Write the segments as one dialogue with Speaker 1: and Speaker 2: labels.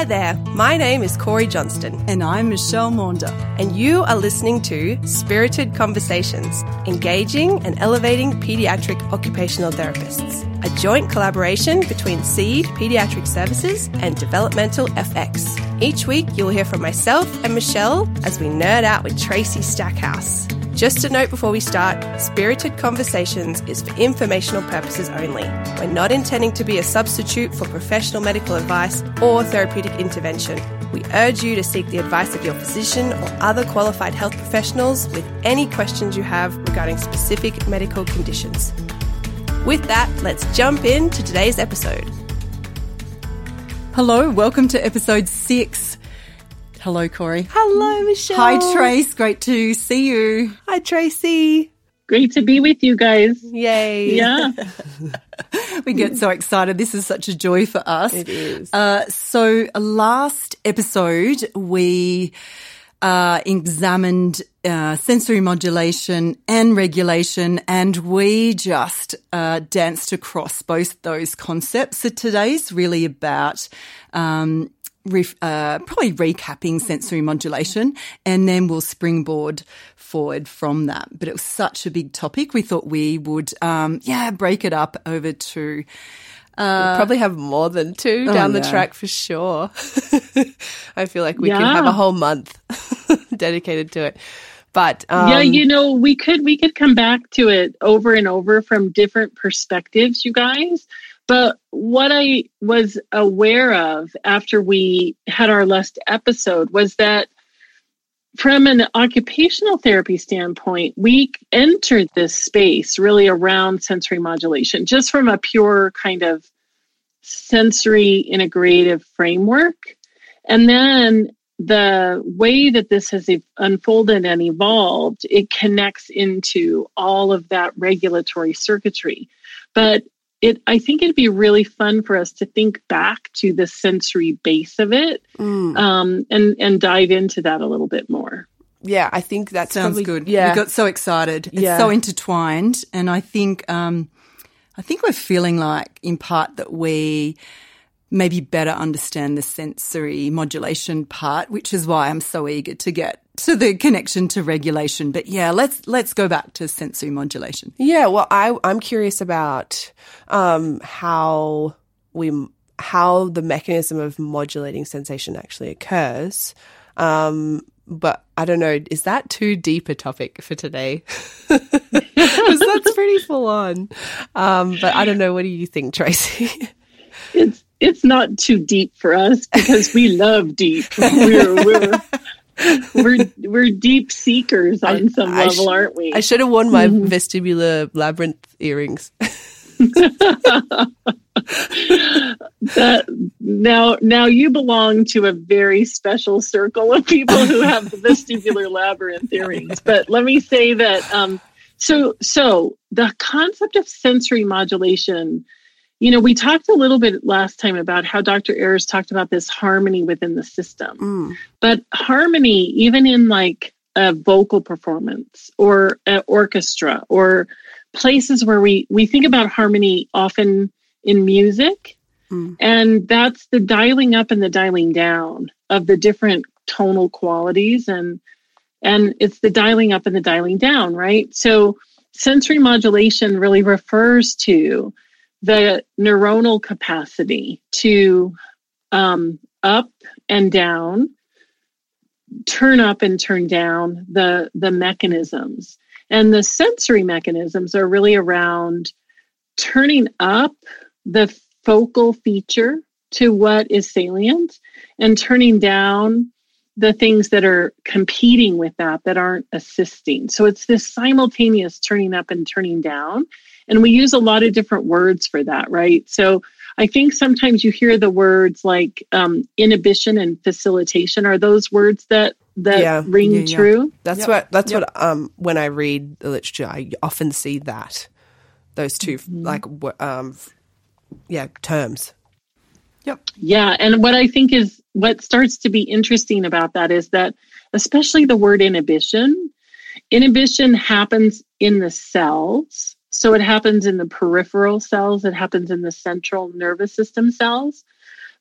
Speaker 1: Hi there, my name is Corey Johnston,
Speaker 2: And I'm Michelle Maunder.
Speaker 1: and you are listening to Spirited Conversations, engaging and elevating pediatric occupational therapists, a joint collaboration between Seed Pediatric Services and Developmental FX. Each week, you'll hear from myself and Michelle as we nerd out with Tracy Stackhouse. Just a note before we start Spirited Conversations is for informational purposes only. We're not intending to be a substitute for professional medical advice or therapeutic intervention. We urge you to seek the advice of your physician or other qualified health professionals with any questions you have regarding specific medical conditions. With that, let's jump into today's episode.
Speaker 2: Hello, welcome to episode six. Hello, Corey.
Speaker 1: Hello, Michelle.
Speaker 2: Hi, Trace. Great to see you.
Speaker 1: Hi, Tracy.
Speaker 3: Great to be with you guys.
Speaker 1: Yay.
Speaker 3: Yeah.
Speaker 2: We get so excited. This is such a joy for us.
Speaker 1: It is.
Speaker 2: Uh, so, last episode, we uh, examined uh, sensory modulation and regulation, and we just uh, danced across both those concepts. So, today's really about. Um, Ref, uh, probably recapping sensory modulation, and then we'll springboard forward from that. But it was such a big topic, we thought we would, um, yeah, break it up over to
Speaker 1: We'll probably have more than two down the
Speaker 2: yeah.
Speaker 1: track for sure. I feel like we
Speaker 3: Yeah.
Speaker 1: have a whole month dedicated to it. But um,
Speaker 3: yeah, you know, we could we could come back to it over and over from different perspectives, you guys. But what I was aware of after we had our last episode was that from an occupational therapy standpoint, we entered this space really around sensory modulation, just from a pure kind of sensory integrative framework. And then the way that this has unfolded and evolved, it connects into all of that regulatory circuitry. But it, I think it'd be really fun for us to think back to the sensory base of it
Speaker 1: mm,
Speaker 3: um, and and dive into that a little bit more.
Speaker 1: yeah, I think that
Speaker 2: Sounds
Speaker 1: probably,
Speaker 2: good.
Speaker 1: Yeah,
Speaker 2: We got so excited. It's
Speaker 1: Yeah.
Speaker 2: so intertwined. And I think, um, I think we're feeling like in part that we maybe better understand the sensory modulation part, which is why I'm so eager to get to the connection to regulation. But yeah, let's, let's go back to sensory modulation.
Speaker 1: yeah. Well, I I'm curious about um, how we how the mechanism of modulating sensation actually occurs. Um, but I don't know. Is that too deep a topic for today? 'Cause that's pretty full on. Um, but I don't know. What do you think, Tracy?
Speaker 3: It's it's not too deep for us because we love deep. We're we're we're, we're deep seekers on some
Speaker 1: I
Speaker 3: level,
Speaker 1: sh-
Speaker 3: aren't we?
Speaker 1: I should have worn my vestibular labyrinth earrings.
Speaker 3: that now now you belong to a very special circle of people who have the vestibular labyrinth earrings but let me say that um so so the concept of sensory modulation you know we talked a little bit last time about how dr Ayres talked about this harmony within the system
Speaker 1: Mm.
Speaker 3: but harmony even in like a vocal performance or an orchestra or places where we we think about harmony often in music
Speaker 1: Mm.
Speaker 3: and that's the dialing up and the dialing down of the different tonal qualities and and it's the dialing up and the dialing down right so sensory modulation really refers to the neuronal capacity to um, up and down turn up and turn down the the mechanisms. And the sensory mechanisms are really around turning up the focal feature to what is salient and turning down the things that are competing with that that aren't assisting. So it's this simultaneous turning up and turning down and we use a lot of different words for that right so i think sometimes you hear the words like um, inhibition and facilitation are those words that that
Speaker 1: Yeah.
Speaker 3: ring
Speaker 2: Yeah, yeah.
Speaker 3: true
Speaker 1: That's
Speaker 2: Yep.
Speaker 1: what that's
Speaker 2: Yep.
Speaker 1: what um when I read the literature I often see that those 2
Speaker 3: Mm-hmm.
Speaker 1: like w- um yeah terms.
Speaker 2: Yep.
Speaker 3: Yeah. And what I think is what starts to be interesting about that is that, especially the word inhibition, inhibition happens in the cells. So it happens in the peripheral cells, it happens in the central nervous system cells.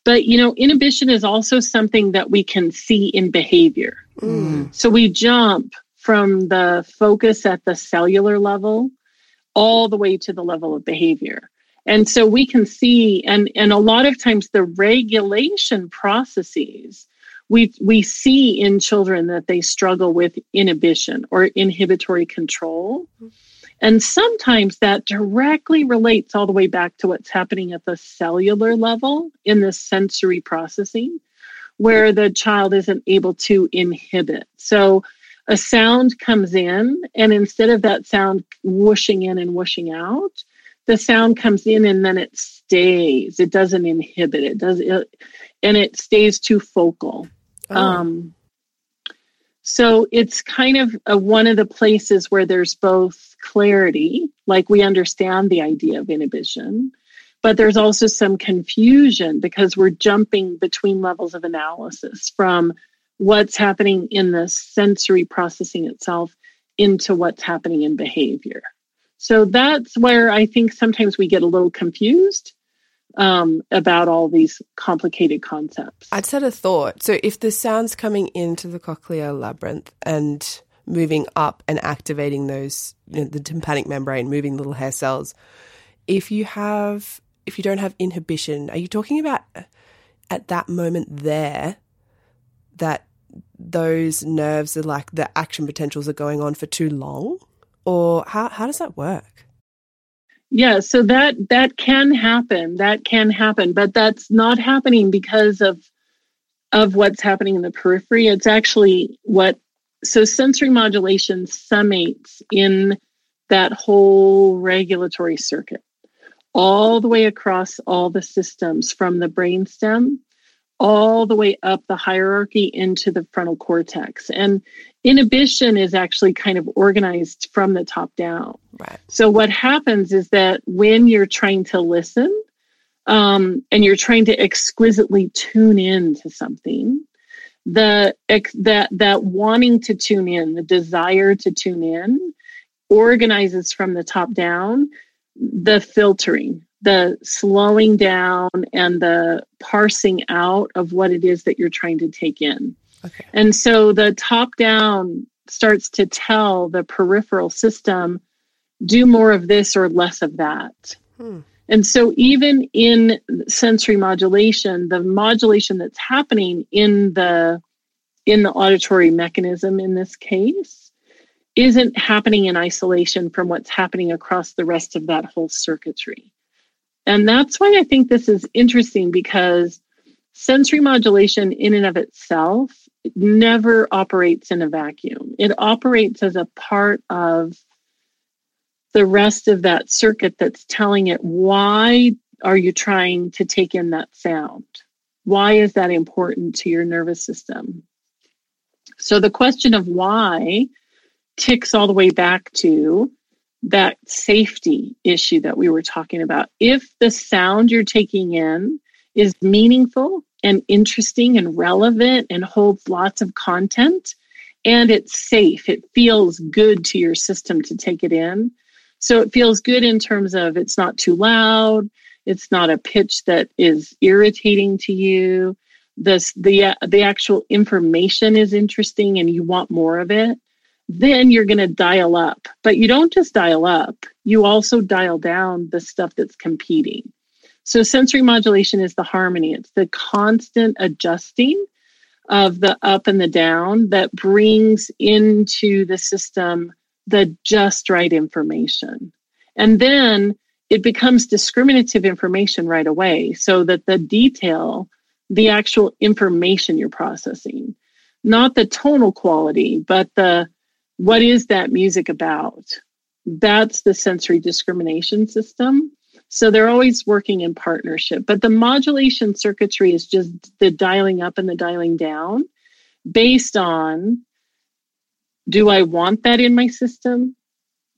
Speaker 3: But, you know, inhibition is also something that we can see in behavior. Mm. So we jump from the focus at the cellular level all the way to the level of behavior. And so we can see, and, and a lot of times the regulation processes, we, we see in children that they struggle with inhibition or inhibitory control. And sometimes that directly relates all the way back to what's happening at the cellular level in the sensory processing, where the child isn't able to inhibit. So a sound comes in, and instead of that sound whooshing in and whooshing out, the sound comes in and then it stays. It doesn't inhibit. It does it, and it stays too focal. Oh. Um, so it's kind of a, one of the places where there's both clarity, like we understand the idea of inhibition, but there's also some confusion because we're jumping between levels of analysis from what's happening in the sensory processing itself into what's happening in behavior. So that's where I think sometimes we get a little confused um, about all these complicated concepts.
Speaker 4: I just had a thought. So if the sound's coming into the cochlear labyrinth and moving up and activating those, you know, the tympanic membrane, moving little hair cells, if you have, if you don't have inhibition, are you talking about at that moment there that those nerves are like the action potentials are going on for too long? Or how, how does that work?
Speaker 3: Yeah, so that that can happen. That can happen, but that's not happening because of of what's happening in the periphery. It's actually what so sensory modulation summates in that whole regulatory circuit all the way across all the systems from the brainstem all the way up the hierarchy into the frontal cortex. And inhibition is actually kind of organized from the top down.
Speaker 4: Right.
Speaker 3: So what happens is that when you're trying to listen um, and you're trying to exquisitely tune in to something, the that that wanting to tune in, the desire to tune in, organizes from the top down the filtering the slowing down and the parsing out of what it is that you're trying to take in. Okay. And so the top down starts to tell the peripheral system, do more of this or less of that. Hmm. And so even in sensory modulation, the modulation that's happening in the in the auditory mechanism in this case isn't happening in isolation from what's happening across the rest of that whole circuitry. And that's why I think this is interesting because sensory modulation, in and of itself, never operates in a vacuum. It operates as a part of the rest of that circuit that's telling it why are you trying to take in that sound? Why is that important to your nervous system? So the question of why ticks all the way back to that safety issue that we were talking about. If the sound you're taking in is meaningful and interesting and relevant and holds lots of content and it's safe, it feels good to your system to take it in. So it feels good in terms of it's not too loud, it's not a pitch that is irritating to you. This the the actual information is interesting and you want more of it then you're going to dial up. But you don't just dial up, you also dial down the stuff that's competing. So, sensory modulation is the harmony, it's the constant adjusting of the up and the down that brings into the system the just right information. And then it becomes discriminative information right away so that the detail, the actual information you're processing, not the tonal quality, but the what is that music about? That's the sensory discrimination system. So they're always working in partnership. But the modulation circuitry is just the dialing up and the dialing down based on do I want that in my system?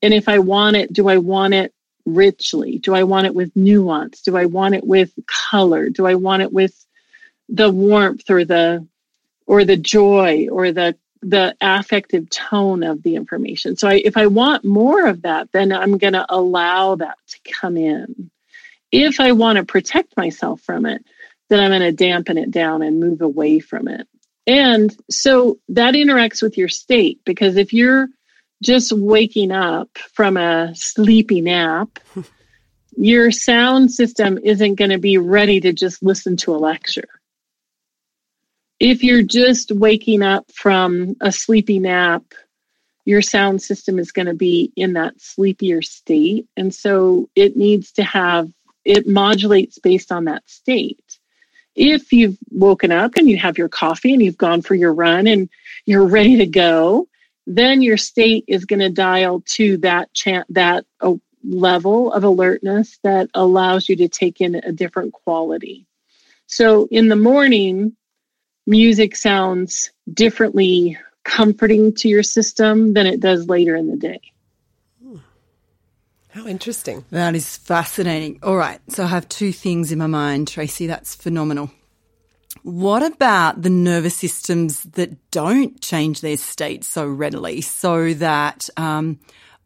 Speaker 3: And if I want it, do I want it richly? Do I want it with nuance? Do I want it with color? Do I want it with the warmth or the or the joy or the the affective tone of the information. So I, if I want more of that, then I'm going to allow that to come in. If I want to protect myself from it, then I'm going to dampen it down and move away from it. And so that interacts with your state because if you're just waking up from a sleepy nap, your sound system isn't going to be ready to just listen to a lecture. If you're just waking up from a sleepy nap, your sound system is going to be in that sleepier state. And so it needs to have, it modulates based on that state. If you've woken up and you have your coffee and you've gone for your run and you're ready to go, then your state is going to dial to that chant that uh, level of alertness that allows you to take in a different quality. So in the morning, music sounds differently comforting to your system than it does later in the day.
Speaker 4: How interesting.
Speaker 2: That is fascinating. All right. So I have two things in my mind, Tracy. That's phenomenal. What about the nervous systems that don't change their state so readily so that um,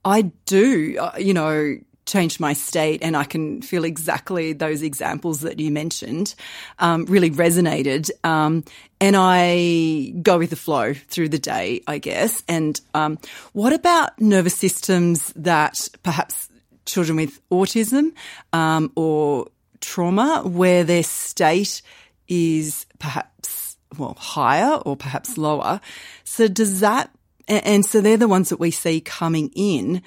Speaker 2: I do, uh, you know, change my state and I can feel exactly those examples that you mentioned um, really resonated. Um, and I go with the flow through the day, I guess. And um, what about nervous systems that perhaps children with autism um, or trauma where their state is perhaps well higher or perhaps lower. So does that and so they're the ones that we see coming in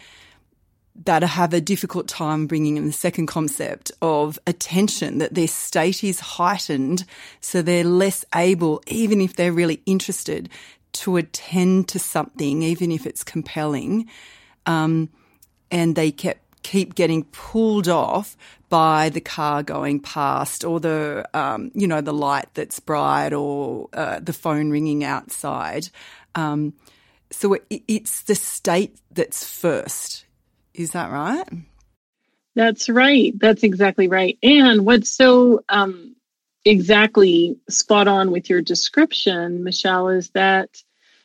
Speaker 2: that have a difficult time bringing in the second concept of attention, that their state is heightened, so they're less able, even if they're really interested, to attend to something, even if it's compelling. Um, and they kept keep getting pulled off by the car going past or the um, you know the light that's bright or uh, the phone ringing outside um, so it, it's the state that's first is that right
Speaker 3: that's right that's exactly right and what's so um, exactly spot on with your description michelle is that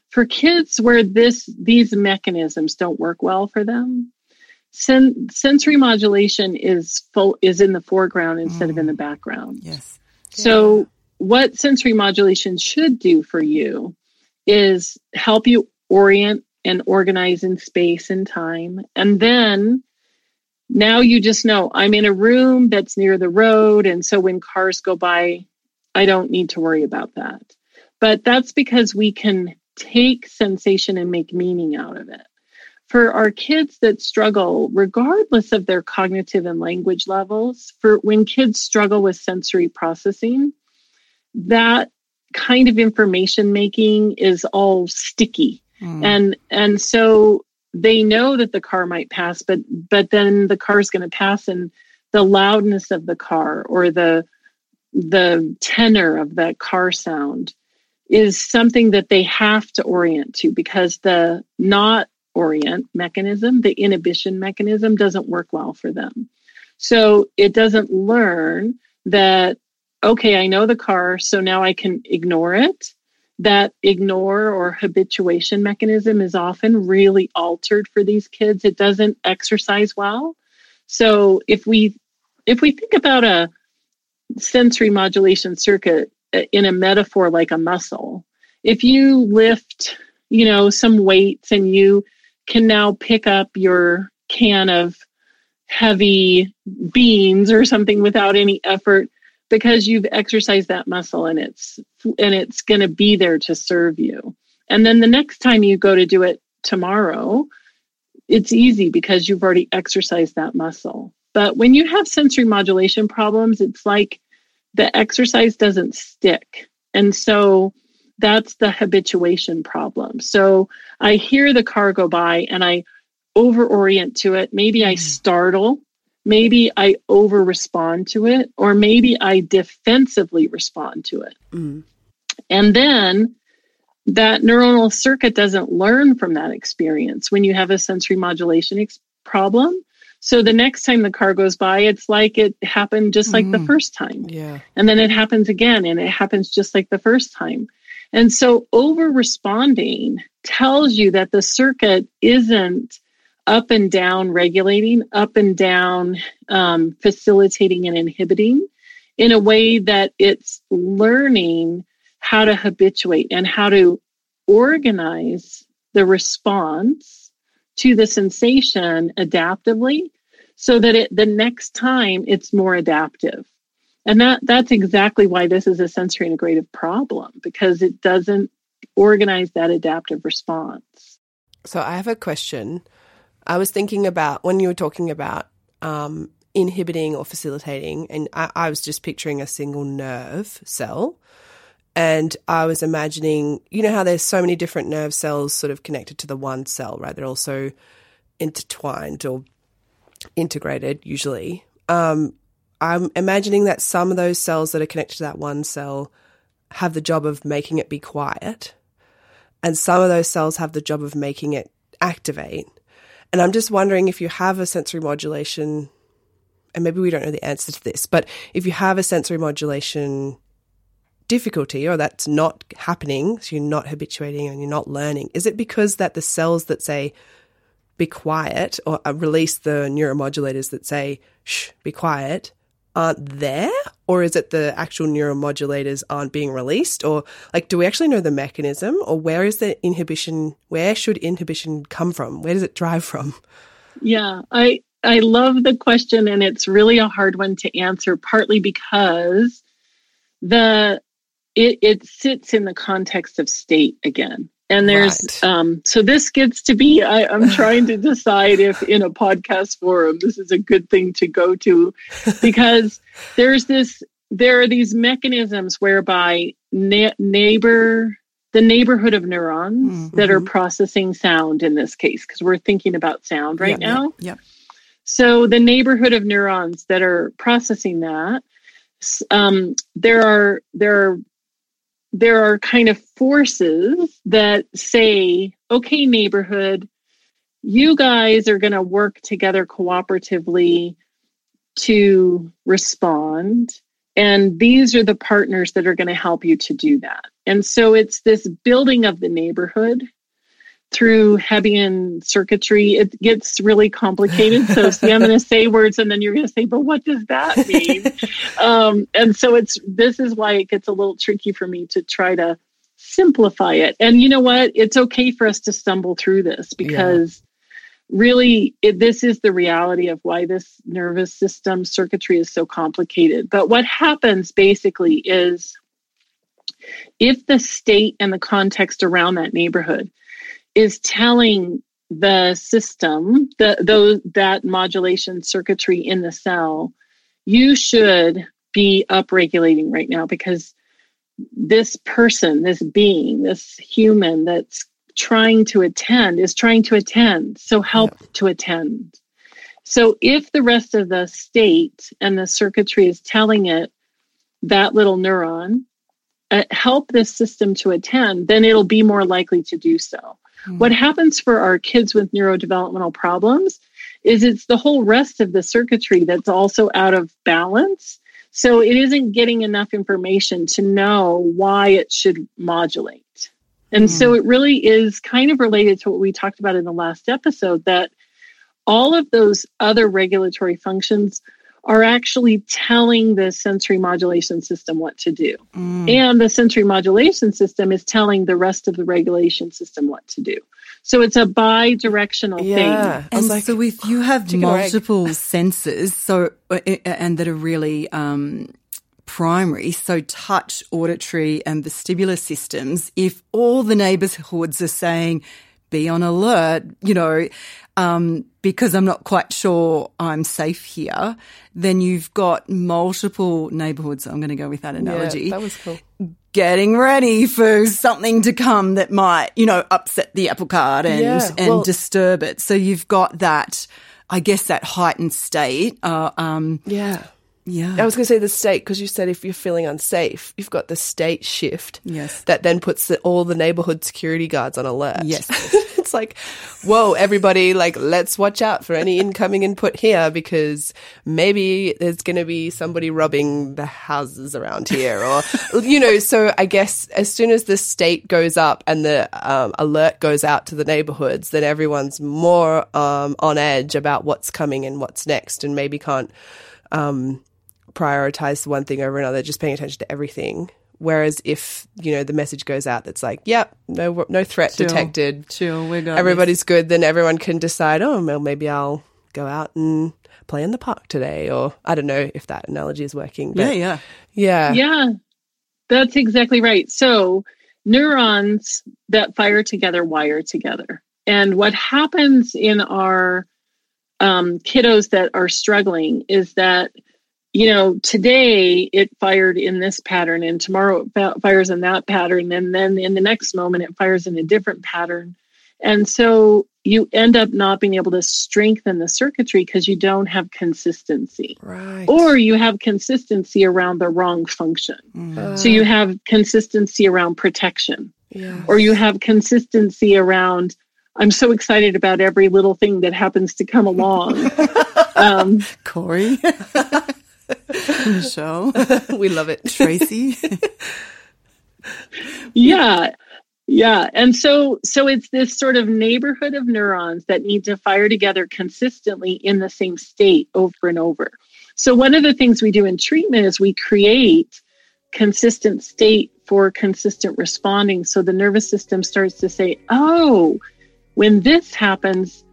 Speaker 3: for kids where this these mechanisms don't work well for them sen- sensory modulation is full is in the foreground instead mm. of in the mm. background.
Speaker 2: Yes.
Speaker 3: So yeah. what sensory modulation should do for you is help you orient and organize in space and time and then now you just know I'm in a room that's near the road and so when cars go by I don't need to worry about that. But that's because we can take sensation and make meaning out of it for our kids that struggle, regardless of their cognitive and language levels, for when kids struggle with sensory processing, that kind of information making is all sticky. Mm. And and so they know that the car might pass, but but then the car is going to pass and the loudness of the car or the the tenor of that car sound is something that they have to orient to because the not orient mechanism, the inhibition mechanism doesn't work well for them. So it doesn't learn that, okay, I know the car, so now I can ignore it. That ignore or habituation mechanism is often really altered for these kids. It doesn't exercise well. So if we if we think about a sensory modulation circuit uh, in a metaphor like a muscle, if you lift, you know, some weights and you can now pick up your can of heavy beans or something without any effort because you've exercised that muscle and it's and it's going to be there to serve you. And then the next time you go to do it tomorrow, it's easy because you've already exercised that muscle. But when you have sensory modulation problems, it's like the exercise doesn't stick. And so that's the habituation problem. So I hear the car go by and I over orient to it. Maybe mm. I startle. Maybe I over respond to it, or maybe I defensively respond to it. Mm. And then that neuronal circuit doesn't learn from that experience when you have a sensory modulation ex- problem. So the next time the car goes by, it's like it happened just like mm. the first time.
Speaker 4: Yeah.
Speaker 3: And then it happens again and it happens just like the first time. And so over responding tells you that the circuit isn't up and down regulating, up and down um, facilitating and inhibiting. in a way that it's learning how to habituate and how to organize the response to the sensation adaptively so that it the next time it's more adaptive and that that's exactly why this is a sensory integrative problem because it doesn't organize that adaptive response
Speaker 1: so i have a question i was thinking about when you were talking about um, inhibiting or facilitating and I, I was just picturing a single nerve cell and I was imagining, you know, how there's so many different nerve cells sort of connected to the one cell, right? They're also intertwined or integrated usually. Um, I'm imagining that some of those cells that are connected to that one cell have the job of making it be quiet, and some of those cells have the job of making it activate. And I'm just wondering if you have a sensory modulation, and maybe we don't know the answer to this, but if you have a sensory modulation difficulty or that's not happening, so you're not habituating and you're not learning, is it because that the cells that say be quiet or uh, release the neuromodulators that say shh, be quiet aren't there? Or is it the actual neuromodulators aren't being released? Or like, do we actually know the mechanism or where is the inhibition? Where should inhibition come from? Where does it drive from?
Speaker 3: Yeah, I, I love the question and it's really a hard one to answer partly because the it, it sits in the context of state again. And there's right. um, so this gets to be I, I'm trying to decide if in a podcast forum this is a good thing to go to because there's this there are these mechanisms whereby na- neighbor the neighborhood of neurons mm-hmm. that are processing sound in this case because we're thinking about sound right
Speaker 2: yep,
Speaker 3: now.
Speaker 2: Yeah.
Speaker 3: So the neighborhood of neurons that are processing that um, there are there are there are kind of forces that say, okay, neighborhood, you guys are going to work together cooperatively to respond. And these are the partners that are going to help you to do that. And so it's this building of the neighborhood through Hebbian circuitry, it gets really complicated. So, see, I'm going to say words and then you're going to say, but what does that mean? um, and so it's, this is why it gets a little tricky for me to try to simplify it. And you know what? It's okay for us to stumble through this because yeah. really it, this is the reality of why this nervous system circuitry is so complicated. But what happens basically is if the state and the context around that neighborhood is telling the system, the those that modulation circuitry in the cell, you should be upregulating right now because this person, this being, this human that's trying to attend is trying to attend. So help yeah. to attend. So if the rest of the state and the circuitry is telling it that little neuron, uh, help this system to attend, then it'll be more likely to do so. Mm. What happens for our kids with neurodevelopmental problems is it's the whole rest of the circuitry that's also out of balance. So it isn't getting enough information to know why it should modulate. And mm. so it really is kind of related to what we talked about in the last episode that all of those other regulatory functions are actually telling the sensory modulation system what to do. Mm. And the sensory modulation system is telling the rest of the regulation system what to do. So it's a bi directional
Speaker 2: yeah. thing. And like, so if you have multiple senses, so uh, uh, and that are really um, primary, so touch, auditory, and vestibular systems, if all the neighborhoods are saying, be on alert, you know, um, because I'm not quite sure I'm safe here, then you've got multiple neighborhoods. I'm going to go with that analogy.
Speaker 1: Yeah, that was cool.
Speaker 2: Getting ready for something to come that might, you know, upset the apple cart and, yeah, and well, disturb it. So you've got that, I guess, that heightened state. Uh, um,
Speaker 1: yeah.
Speaker 2: Yeah.
Speaker 1: I was going to say the state because you said if you're feeling unsafe, you've got the state shift.
Speaker 2: Yes.
Speaker 1: That then puts the, all the neighborhood security guards on alert.
Speaker 2: Yes.
Speaker 1: it's like, whoa, everybody, like, let's watch out for any incoming input here because maybe there's going to be somebody robbing the houses around here or, you know, so I guess as soon as the state goes up and the um, alert goes out to the neighborhoods, then everyone's more um, on edge about what's coming and what's next and maybe can't, um,
Speaker 4: prioritize one thing over another, just paying attention to everything. Whereas if you know the message goes out that's like, "Yep, no, no threat
Speaker 2: Chill.
Speaker 4: detected,
Speaker 2: Chill, we got
Speaker 4: everybody's good," then everyone can decide, "Oh, well, maybe I'll go out and play in the park today," or I don't know if that analogy is working. But
Speaker 2: Yeah, yeah.
Speaker 4: yeah,
Speaker 3: Yeah, that's exactly right. So, neurons that fire together wire together. And what happens in our um, kiddos that are struggling is that, you know, today it fired in this pattern, and tomorrow it fa- fires in that pattern, and then in the next moment it fires in a different pattern. And so you end up not being able to strengthen the circuitry because you don't have consistency
Speaker 4: right.
Speaker 3: or you have consistency around the wrong function.
Speaker 2: Mm.
Speaker 3: So you have consistency around protection,
Speaker 4: yeah.
Speaker 3: or you have consistency around, I'm so excited about every little thing that happens to come along. um,
Speaker 2: Corey, Michelle,
Speaker 4: we love it.
Speaker 2: Tracy.
Speaker 3: yeah. Yeah. And so so it's this sort of neighborhood of neurons that need to fire together consistently in the same state over and over. So one of the things we do in treatment is we create consistent state for consistent responding so the nervous system starts to say, "Oh, when this happens,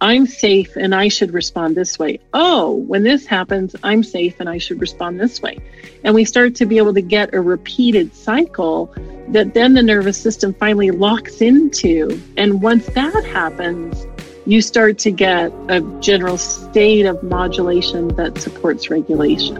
Speaker 3: I'm safe and I should respond this way. Oh, when this happens, I'm safe and I should respond this way." And we start to be able to get a repeated cycle that then the nervous system finally locks into. And once that happens, you start to get a general state of modulation that supports regulation.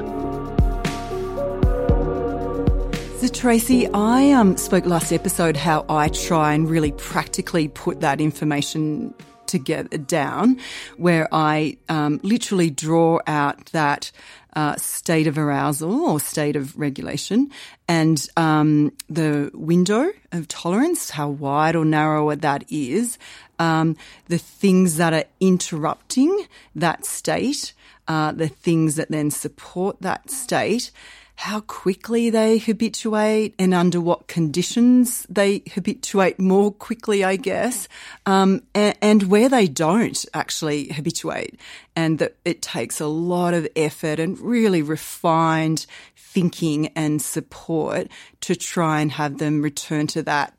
Speaker 2: So Tracy, I um, spoke last episode how I try and really practically put that information together down, where I um, literally draw out that uh, state of arousal or state of regulation and um, the window of tolerance, how wide or narrow that is, um, the things that are interrupting that state, uh, the things that then support that state how quickly they habituate and under what conditions they habituate more quickly, I guess, um, and, and, where they don't actually habituate. And that it takes a lot of effort and really refined thinking and support to try and have them return to that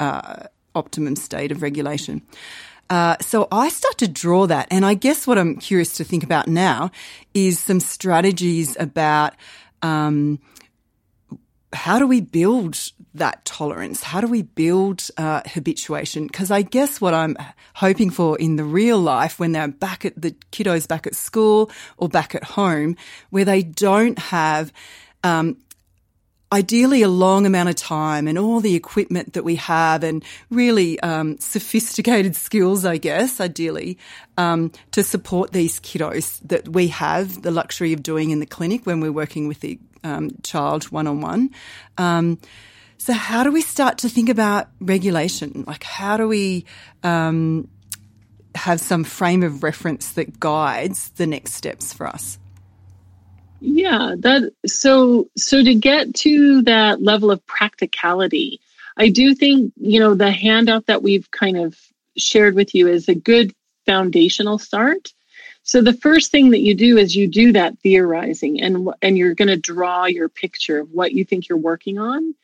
Speaker 2: uh, optimum state of regulation. Uh, so I start to draw that. And I guess what I'm curious to think about now is some strategies about um, how do we build that tolerance? How do we build uh, habituation? Because I guess what I'm hoping for in the real life, when they're back at the kiddos back at school or back at home, where they don't have um, ideally a long amount of time and all the equipment that we have and really um, sophisticated skills, I guess, ideally, um, to support these kiddos that we have the luxury of doing in the clinic when we're working with the um, child one on one. So, how do we start to think about regulation? Like, how do we um, have some frame of reference that guides the next steps for us?
Speaker 3: Yeah, that so so to get to that level of practicality, I do think, you know, the handout that we've kind of shared with you is a good foundational start. So the first thing that you do is you do that theorizing and and you're going to draw your picture of what you think you're working on.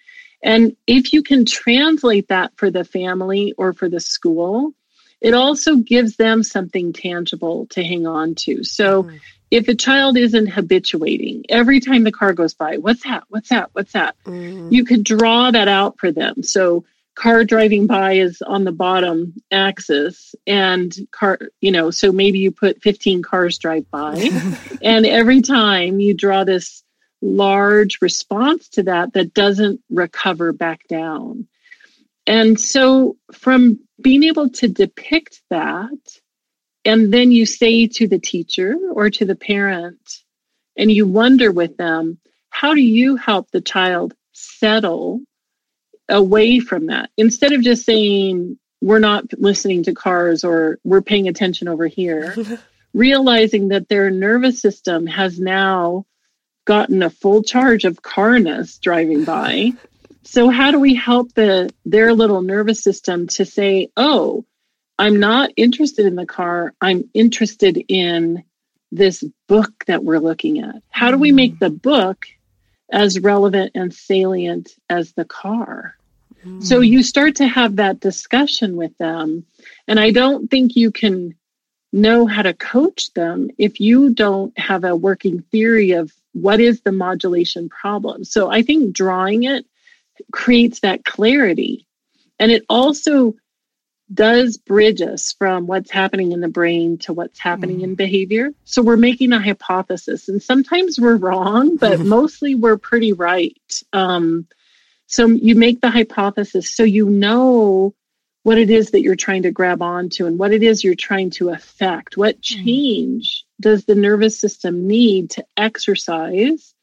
Speaker 3: And if you can translate that for the family or for the school, it also gives them something tangible to hang on to. So mm-hmm if a child isn't habituating every time the car goes by what's that? What's that? What's that? Mm. you could draw that out for them. So car driving by is on the bottom axis and car you know so maybe you put 15 cars drive by and every time you draw this large response to that that doesn't recover back down. And so from being able to depict that and then you say to the teacher or to the parent, and you wonder with them, how do you help the child settle away from that? Instead of just saying, we're not listening to cars or we're paying attention over here, realizing that their nervous system has now gotten a full charge of carness driving by. So how do we help the their little nervous system to say, "Oh, I'm not interested in the car. I'm interested in this book that we're looking at? How do we make the book as relevant and salient as the car? Mm. So you start to have that discussion with them. And I don't think you can know how to coach them if you don't have a working theory of what is the modulation problem. So I think drawing it creates that clarity. And it also does bridge us from what's happening in the brain to what's happening mm. in behavior. So we're making a hypothesis, and sometimes we're wrong, but mostly we're pretty right. Um, so you make the hypothesis so you know what it is that you're trying to grab onto and what it is you're trying to affect. What mm. change mm. does the nervous system need to exercise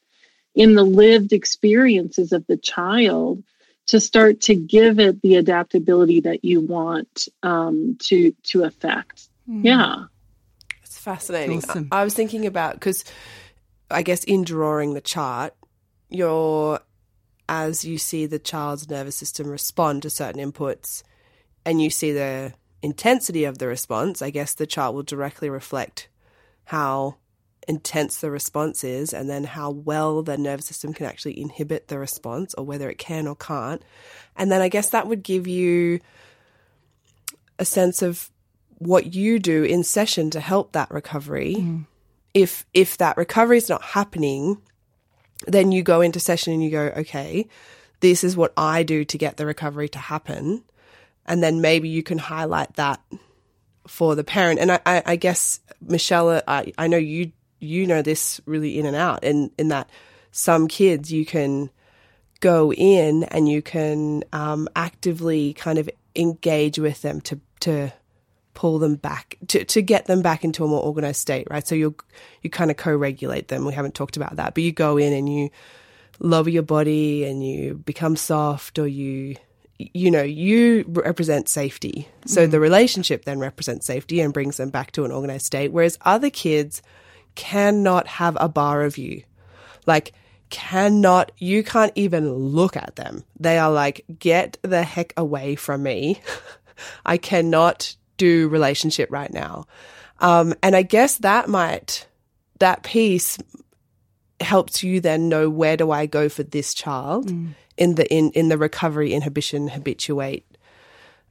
Speaker 3: in the lived experiences of the child to start to give it the adaptability that you want um, to to affect. Mm. Yeah,
Speaker 1: it's fascinating. Awesome. I, I was thinking about because I guess in drawing the chart, you're as you see the child's nervous system respond to certain inputs, and you see the intensity of the response. I guess the chart will directly reflect how intense the response is and then how well the nervous system can actually inhibit the response or whether it can or can't. And then I guess that would give you a sense of what you do in session to help that recovery. Mm. If if that recovery is not happening, then you go into session and you go, okay, this is what I do to get the recovery to happen. And then maybe you can highlight that for the parent. And I, I, I guess, Michelle, I, I know you you know this really in and out in, in that some kids you can go in and you can um, actively kind of engage with them to to pull them back to, to get them back into a more organized state right? So you you kind of co-regulate them. We haven't talked about that but you go in and you lower your body and you become soft or you you know you represent safety. So mm. the relationship then represents safety and brings them back to an organized state whereas other kids cannot have a bar of you. Like, cannot, you can't even look at them. They are like, get the heck away from me. I cannot do relationship right now. Um, and I guess that might, that piece helps you then know where do I go for this child mm. in the, in, in the recovery, inhibition, habituate,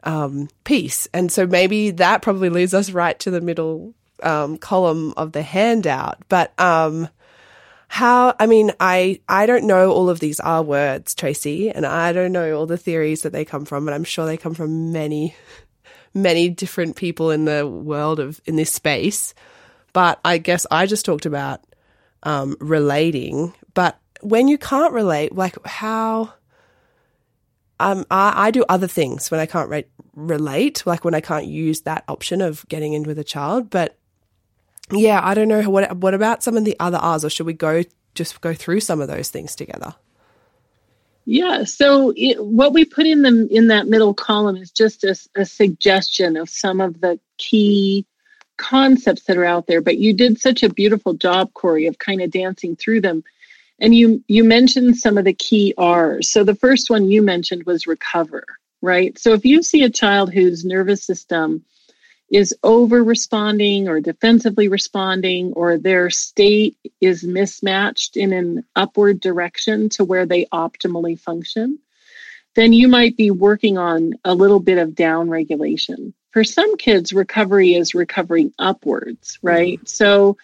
Speaker 1: um, piece. And so maybe that probably leads us right to the middle um, column of the handout. But um, how? I mean, I I don't know all of these R words, Tracy, and I don't know all the theories that they come from, but I'm sure they come from many, many different people in the world of in this space. But I guess I just talked about um, relating. But when you can't relate, like how? Um, I, I do other things when I can't re- relate, like when I can't use that option of getting in with a child. But yeah, I don't know what what about some of the other R's, or should we go just go through some of those things together?
Speaker 3: Yeah. So it, what we put in the in that middle column is just a, a suggestion of some of the key concepts that are out there. But you did such a beautiful job, Corey, of kind of dancing through them. And you you mentioned some of the key R's. So the first one you mentioned was recover, right? So if you see a child whose nervous system is over responding or defensively responding, or their state is mismatched in an upward direction to where they optimally function, then you might be working on a little bit of down regulation. For some kids, recovery is recovering upwards, right? Mm-hmm. So,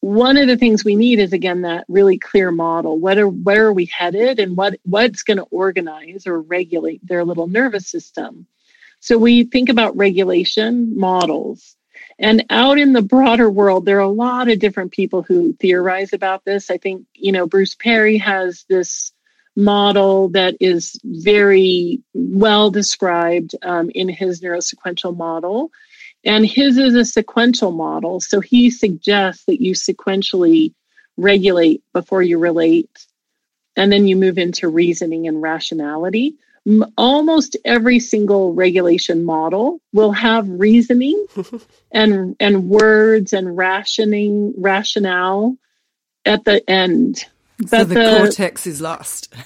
Speaker 3: one of the things we need is again that really clear model. What are where are we headed, and what what's going to organize or regulate their little nervous system? So we think about regulation models. And out in the broader world, there are a lot of different people who theorize about this. I think, you know, Bruce Perry has this model that is very well described um, in his neurosequential model. And his is a sequential model. So he suggests that you sequentially regulate before you relate, and then you move into reasoning and rationality almost every single regulation model will have reasoning and and words and rationing rationale at the end.
Speaker 2: So the, the, cortex is lost.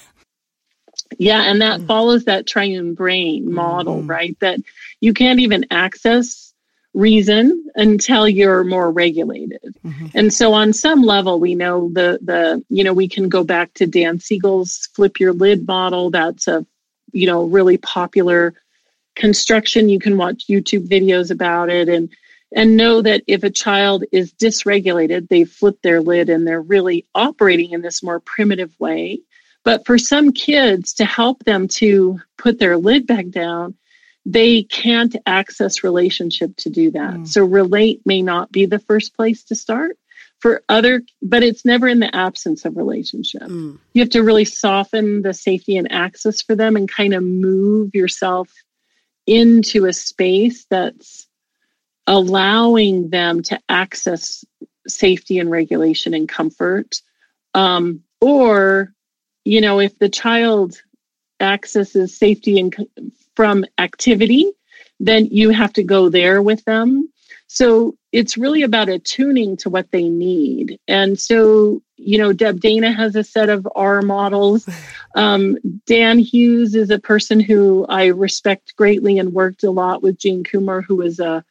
Speaker 3: Yeah, and that mm. follows that triune brain model, mm. right? That you can't even access reason until you're more regulated. Mm-hmm. And so on some level we know the the you know we can go back to Dan Siegel's flip your lid model that's a you know really popular construction you can watch YouTube videos about it and and know that if a child is dysregulated they flip their lid and they're really operating in this more primitive way. But for some kids to help them to put their lid back down they can't access relationship to do that. Mm. So relate may not be the first place to start for other but it's never in the absence of relationship. Mm. You have to really soften the safety and access for them and kind of move yourself into a space that's allowing them to access safety and regulation and comfort um, or you know if the child accesses safety and from activity, then you have to go there with them. So it's really about attuning to what they need. And so, you know, Deb Dana has a set of R models. Um, Dan Hughes is a person who I respect greatly and worked a lot with Jane Koomar, who was a,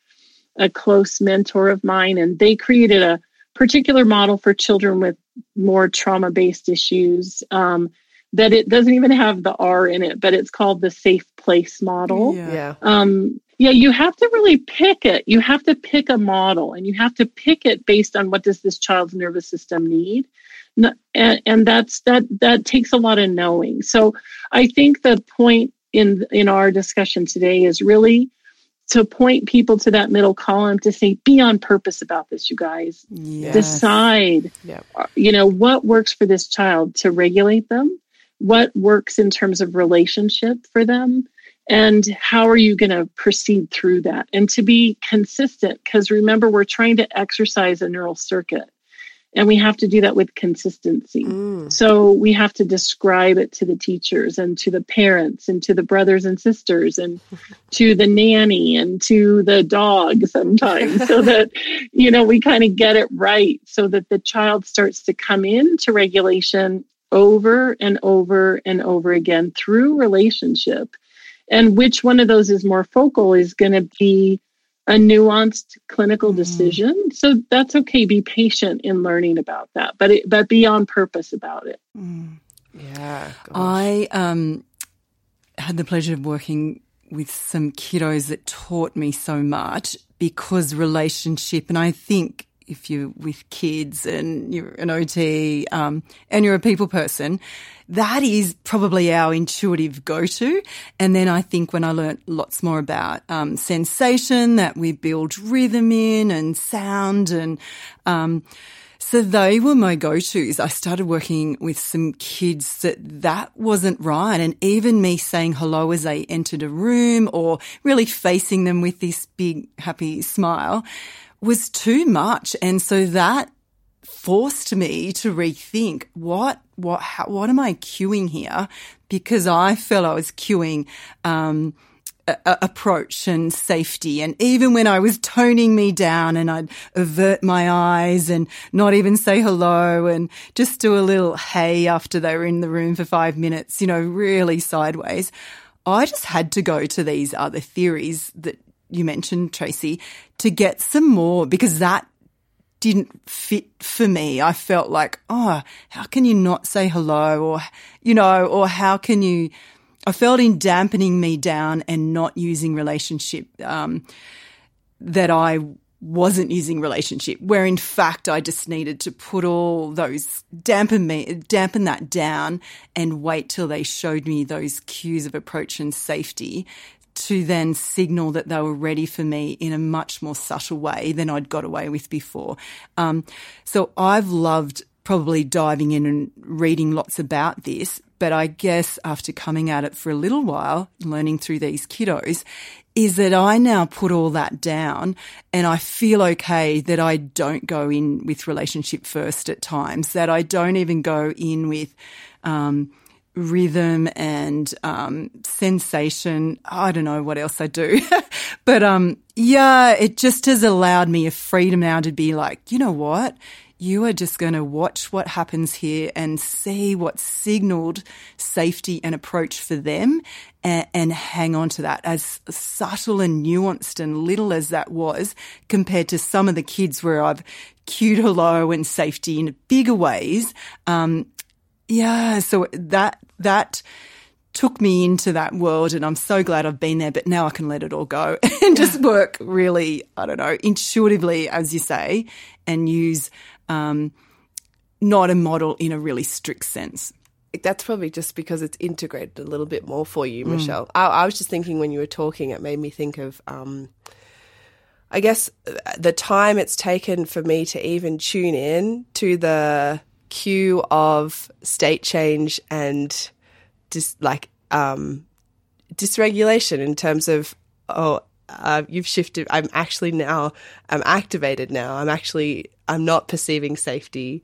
Speaker 3: a close mentor of mine. And they created a particular model for children with more trauma based issues. Um, that it doesn't even have the R in it, but it's called the safe place model.
Speaker 1: Yeah. yeah.
Speaker 3: Um, yeah, you have to really pick it. You have to pick a model and you have to pick it based on what does this child's nervous system need. And, and that's that that takes a lot of knowing. So I think the point in in our discussion today is really to point people to that middle column to say be on purpose about this you guys yes. decide yep. Uh, you know what works for this child to regulate them what works in terms of relationship for them and how are you going to proceed through that and to be consistent because remember we're trying to exercise a neural circuit and we have to do that with consistency mm. so we have to describe it to the teachers and to the parents and to the brothers and sisters and to the nanny and to the dog sometimes so that you know we kind of get it right so that the child starts to come into regulation over and over and over again through relationship. And which one of those is more focal is going to be a nuanced clinical mm. decision. So that's okay. Be patient in learning about that, but it, but be on purpose about it.
Speaker 1: Mm. Yeah,
Speaker 2: gosh. I um, had the pleasure of working with some kiddos that taught me so much because relationship, and I think if you're with kids and you're an OT um, and you're a people person, that is probably our intuitive go-to. And then I think when I learned lots more about um, sensation, that we build rhythm in and sound and um, so they were my go-tos. I started working with some kids that that wasn't right. And even me saying hello as they entered a room or really facing them with this big happy smile was too much. And so that forced me to rethink what, what, how, what am I queuing here? Because I felt I was queuing, um, approach and safety. And even when I was toning me down and I'd avert my eyes and not even say hello and just do a little hey after they were in the room for five minutes, you know, really sideways, I just had to go to these other theories that you mentioned, Tracy, to get some more because that didn't fit for me. I felt like, oh, how can you not say hello? Or, you know, or how can you, I felt in dampening me down and not using relationship, um, that I wasn't using relationship, where in fact I just needed to put all those dampen me, dampen that down and wait till they showed me those cues of approach and safety to then signal that they were ready for me in a much more subtle way than I'd got away with before. Um, so I've loved probably diving in and reading lots about this. But I guess after coming at it for a little while, learning through these kiddos, is that I now put all that down and I feel okay that I don't go in with relationship first at times, that I don't even go in with, um, rhythm and um, sensation. I don't know what else I do, but um, yeah, it just has allowed me a freedom now to be like, you know what, you are just going to watch what happens here and see what signaled safety and approach for them and, and, hang on to that as subtle and nuanced and little as that was compared to some of the kids where I've cued hello and safety in bigger ways. Um, yeah. So that, that, took me into that world and I'm so glad I've been there, but now I can let it all go and just work really, I don't know, intuitively, as you say, and use um, not a model in a really strict sense.
Speaker 1: That's probably just because it's integrated a little bit more for you, mm. Michelle. I, I, was just thinking when you were talking, it made me think of, um, I guess, the time it's taken for me to even tune in to the cue of state change and dis- like um, dysregulation in terms of oh uh, you've shifted i'm actually now i'm activated now. I'm actually i'm not perceiving safety.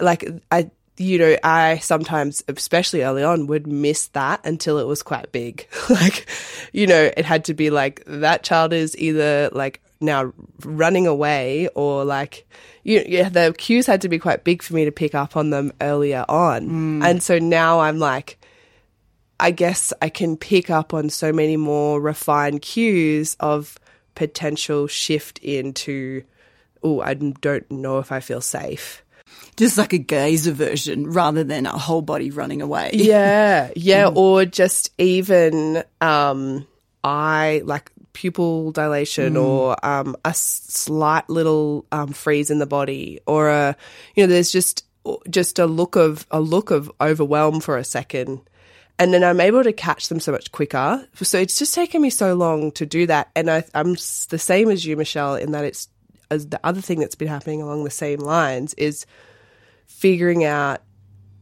Speaker 1: Like i you know i sometimes especially early on would miss that until it was quite big. Like you know it had to be like that child is either like now running away or like you yeah the cues had to be quite big for me to pick up on them earlier on mm. and so now i'm like I guess I can pick up on so many more refined cues of potential shift into, oh, I don't know if I feel safe.
Speaker 2: Just like a gaze aversion rather than a whole body running away.
Speaker 1: Yeah. Yeah. Mm. Or just even, um, I like pupil dilation mm. or um, a slight little um, freeze in the body or a, you know, there's just, just a look of, a look of overwhelm for a second and then I'm able to catch them so much quicker. So it's just taken me so long to do that, and I, am the same as you, Michelle, in that it's as the other thing that's been happening along the same lines is figuring out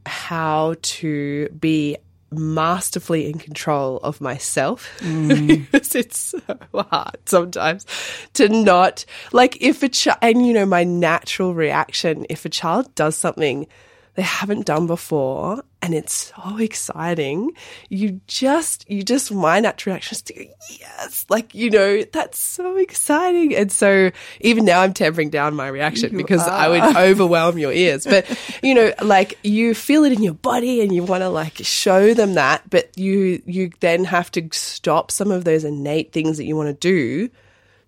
Speaker 1: how to be masterfully in control of myself mm. because it's so hard sometimes to not like if a child and you know my natural reaction if a child does something they haven't done before and it's so exciting. You just, you just, my natural reaction is to go, yes, like, you know, that's so exciting. And so even now I'm tempering down my reaction you because are. I would overwhelm your ears. But, you know, like you feel it in your body and you want to like show them that, but you, you then have to stop some of those innate things that you want to do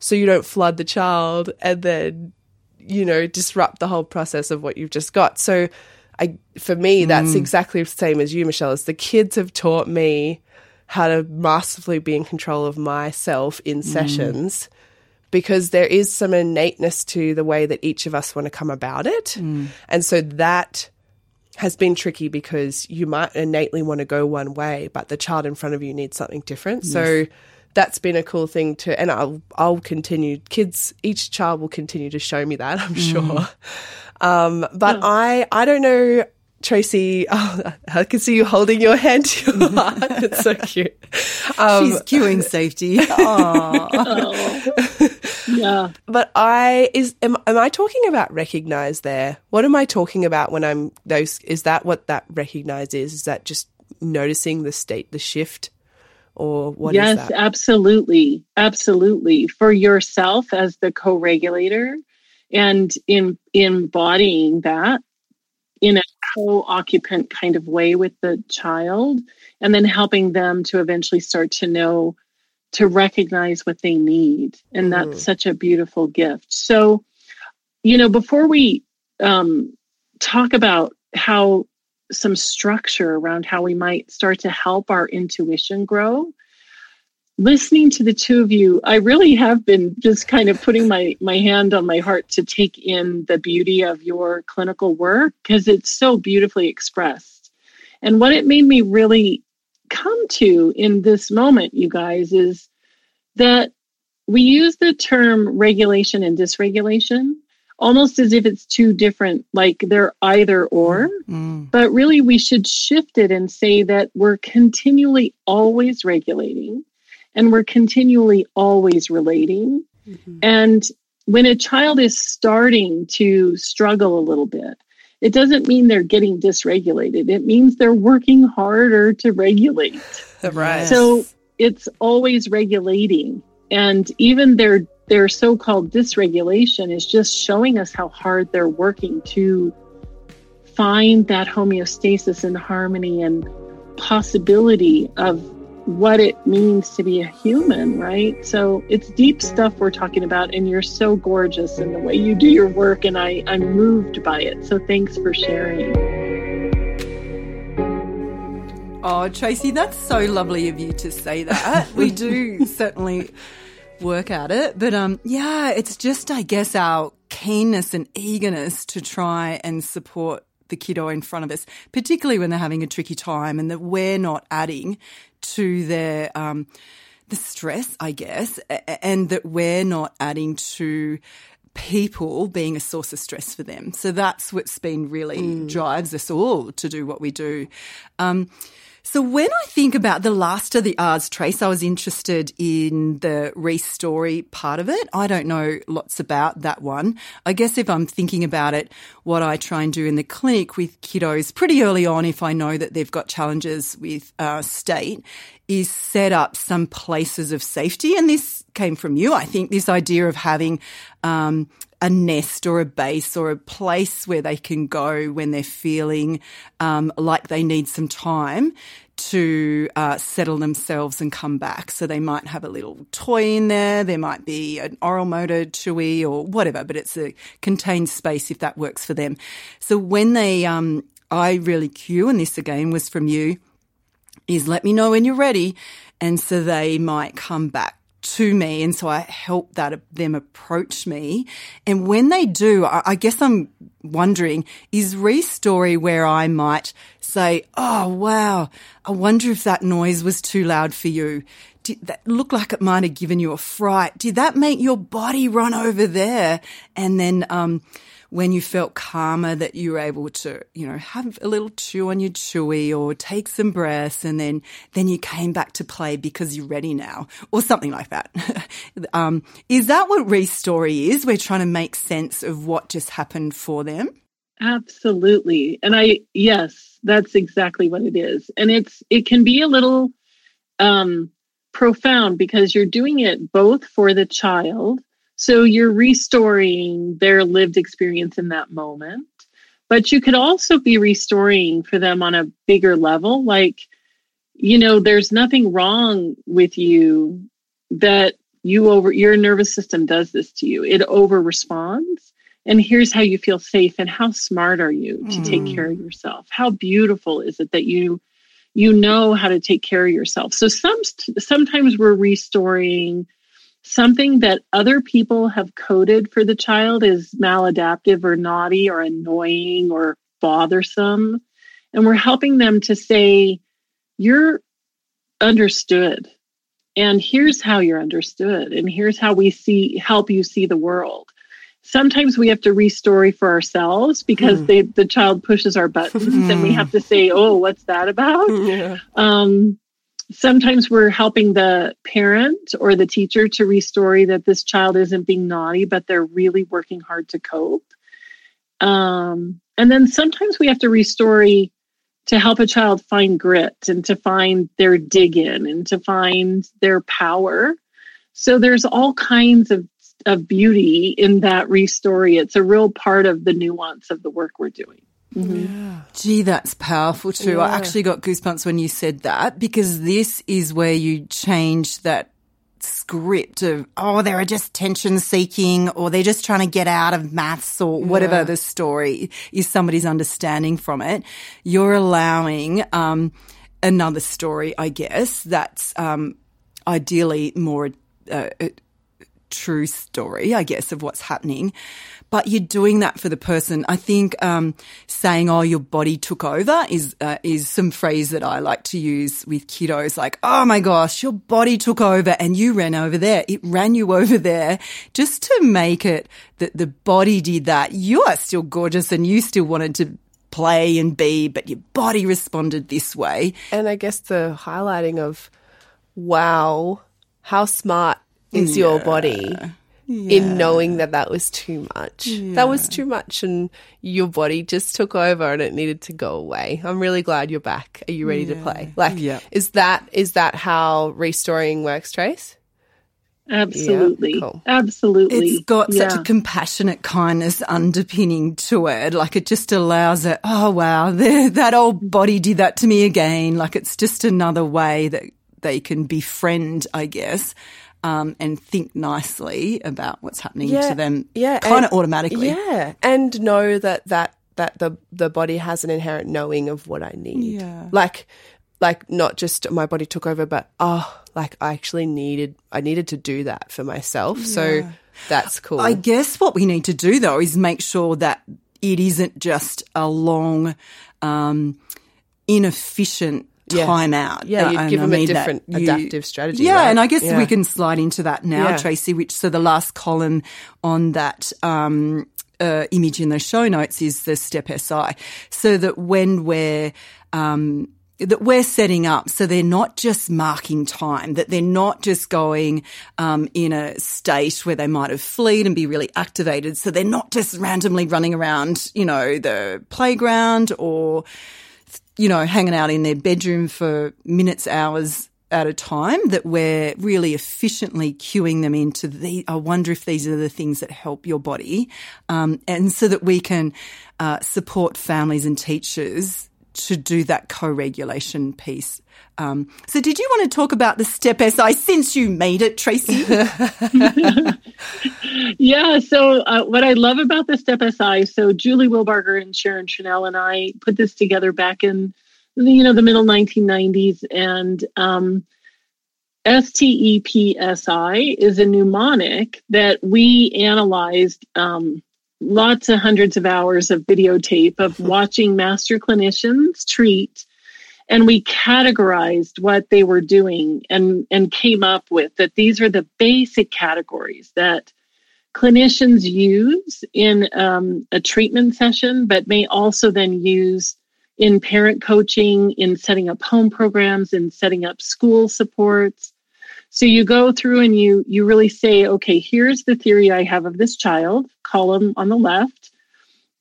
Speaker 1: so you don't flood the child and then, you know, disrupt the whole process of what you've just got. So, I for me that's mm. exactly the same as you, Michelle. Is the kids have taught me how to masterfully be in control of myself in mm. sessions because there is some innateness to the way that each of us want to come about it. Mm. And so that has been tricky because you might innately want to go one way, but the child in front of you needs something different. Yes. So that's been a cool thing to, and I'll, I'll continue. Kids, each child will continue to show me that, I'm mm. sure. Um, but I, I don't know, Tracy. Oh, I can see you holding your hand to your heart. It's so cute.
Speaker 2: Um, She's cueing safety.
Speaker 3: oh. yeah.
Speaker 1: But I is am, am I talking about recognize there? What am I talking about when I'm those? Is that what that recognize is? Is that just noticing the state, the shift? or what
Speaker 3: yes absolutely absolutely for yourself as the co-regulator and in embodying that in a co-occupant kind of way with the child and then helping them to eventually start to know to recognize what they need and that's mm. such a beautiful gift so you know before we um, talk about how some structure around how we might start to help our intuition grow listening to the two of you i really have been just kind of putting my my hand on my heart to take in the beauty of your clinical work because it's so beautifully expressed and what it made me really come to in this moment you guys is that we use the term regulation and dysregulation almost as if it's two different, like they're either or. Mm. But really, we should shift it and say that we're continually always regulating and we're continually always relating. Mm-hmm. And when a child is starting to struggle a little bit, it doesn't mean they're getting dysregulated. It means they're working harder to regulate.
Speaker 1: right.
Speaker 3: So it's always regulating. And even their their so-called dysregulation is just showing us how hard they're working to find that homeostasis and harmony and possibility of what it means to be a human, right? So it's deep stuff we're talking about, and you're so gorgeous in the way you do your work, and I, I'm moved by it. So thanks for sharing.
Speaker 2: Oh, Tracy, that's so lovely of you to say that. we do certainly work at it, but um, yeah, it's just, I guess, our keenness and eagerness to try and support the kiddo in front of us, particularly when they're having a tricky time, and that we're not adding to their um, the stress, I guess, and that we're not adding to people being a source of stress for them. So that's what's been really mm. drives us all to do what we do. Um, so when I think about the last of the R's, Trace, I was interested in the re-story part of it. I don't know lots about that one. I guess if I'm thinking about it, what I try and do in the clinic with kiddos pretty early on, if I know that they've got challenges with uh, state, is set up some places of safety. And this came from you, I think, this idea of having um, a nest or a base or a place where they can go when they're feeling um, like they need some time to uh, settle themselves and come back. So they might have a little toy in there. There might be an oral motor chewy or whatever, but it's a contained space if that works for them. So when they, um, I really cue, and this again was from you, is let me know when you're ready. And so they might come back to me. And so I help that them approach me. And when they do, I, I guess I'm wondering, is Restory where I might say, Oh, wow. I wonder if that noise was too loud for you. Did that look like it might have given you a fright? Did that make your body run over there? And then, um, when you felt calmer that you were able to, you know, have a little chew on your chewy or take some breaths and then, then you came back to play because you're ready now or something like that. um, is that what Restory is? We're trying to make sense of what just happened for them.
Speaker 3: Absolutely. And I, yes, that's exactly what it is. And it's, it can be a little, um, profound because you're doing it both for the child so you're restoring their lived experience in that moment. But you could also be restoring for them on a bigger level. Like, you know, there's nothing wrong with you that you over your nervous system does this to you. It over responds. And here's how you feel safe and how smart are you to mm. take care of yourself? How beautiful is it that you you know how to take care of yourself. So some sometimes we're restoring something that other people have coded for the child is maladaptive or naughty or annoying or bothersome. And we're helping them to say, you're understood. And here's how you're understood. And here's how we see help you see the world. Sometimes we have to restory for ourselves because mm. they, the child pushes our buttons and we have to say, oh, what's that about? Yeah. Um, sometimes we're helping the parent or the teacher to restory that this child isn't being naughty, but they're really working hard to cope. Um, and then sometimes we have to restory to help a child find grit and to find their dig in and to find their power. So there's all kinds of, of beauty in that restory. It's a real part of the nuance of the work we're doing.
Speaker 2: Mm-hmm. Yeah. Gee, that's powerful too. Yeah. I actually got goosebumps when you said that because this is where you change that script of, oh, they're just tension seeking or they're just trying to get out of maths or whatever yeah. the story is somebody's understanding from it. You're allowing, um, another story, I guess, that's, um, ideally more, uh, true story, I guess, of what's happening but you're doing that for the person. I think um, saying, "Oh, your body took over" is uh, is some phrase that I like to use with kiddos. Like, "Oh my gosh, your body took over and you ran over there. It ran you over there," just to make it that the body did that. You are still gorgeous and you still wanted to play and be, but your body responded this way.
Speaker 1: And I guess the highlighting of, wow, how smart is yeah. your body? Yeah. in knowing that that was too much. Yeah. That was too much, and your body just took over, and it needed to go away. I'm really glad you're back. Are you ready yeah. to play? Like, is that is that how restorying works, Trace?
Speaker 3: Absolutely.
Speaker 1: Yeah, cool.
Speaker 3: Absolutely.
Speaker 2: It's got
Speaker 3: Yeah.
Speaker 2: such a compassionate kindness underpinning to it. Like it just allows it, oh wow, that old body did that to me again. Like it's just another way that they can befriend, I guess, um, and think nicely about what's happening
Speaker 1: Yeah,
Speaker 2: to them
Speaker 1: yeah,
Speaker 2: kind of automatically.
Speaker 1: Yeah, and know that that that the the body has an inherent knowing of what I need.
Speaker 2: Yeah.
Speaker 1: like like not just my body took over, but oh, like I actually needed I needed to do that for myself. So that's cool.
Speaker 2: I guess what we need to do though is make sure that it isn't just a long, um, inefficient
Speaker 1: Yeah.
Speaker 2: time out.
Speaker 1: Yeah, you give them a
Speaker 2: mean that
Speaker 1: different adaptive strategy,
Speaker 2: Yeah,
Speaker 1: right?
Speaker 2: and I guess
Speaker 1: Yeah.
Speaker 2: we can slide into that now,
Speaker 1: Yeah.
Speaker 2: Tracy. Which so the last column on that. Um, uh, image in the show notes is the step SI, so that when we're um, that we're setting up so they're not just marking time, that they're not just going um, in a state where they might have fleed and be really activated. So they're not just randomly running around, you know, the playground or, you know, hanging out in their bedroom for minutes, hours at a time, that we're really efficiently cueing them into the, I wonder if these are the things that help your body. Um, and so that we can uh, support families and teachers to do that co-regulation piece. Um, so did you want to talk about the STEP SI since you made it, Tracy?
Speaker 3: Yeah. So uh, what I love about the Step SI, so Julie Wilbarger and Sharon Trunnell and I put this together back in, you know, the middle 1990s, and um, STEPSI is a mnemonic that we analyzed um, lots of hundreds of hours of videotape of watching master clinicians treat and we categorized what they were doing and and came up with that these are the basic categories that clinicians use in um, a treatment session but may also then use in parent coaching in setting up home programs in setting up school supports so you go through and you you really say okay here's the theory i have of this child column on the left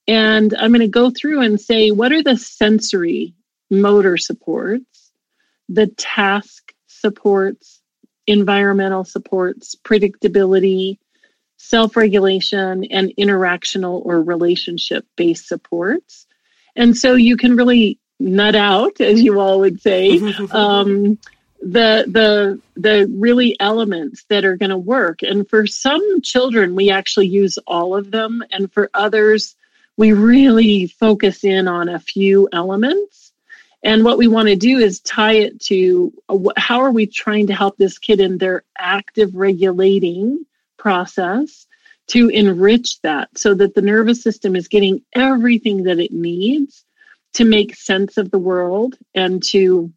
Speaker 3: and i'm going to go through and say what are the sensory motor supports, the task supports, environmental supports, predictability, self regulation, and interactional or relationship based supports. And so you can really nut out, as you all would say, um, the the the really elements that are going to work. And for some children, we actually use all of them, and for others, we really focus in on a few elements. And what we want to do is tie it to how are we trying to help this kid in their active regulating process to enrich that so that the nervous system is getting everything that it needs to make sense of the world and to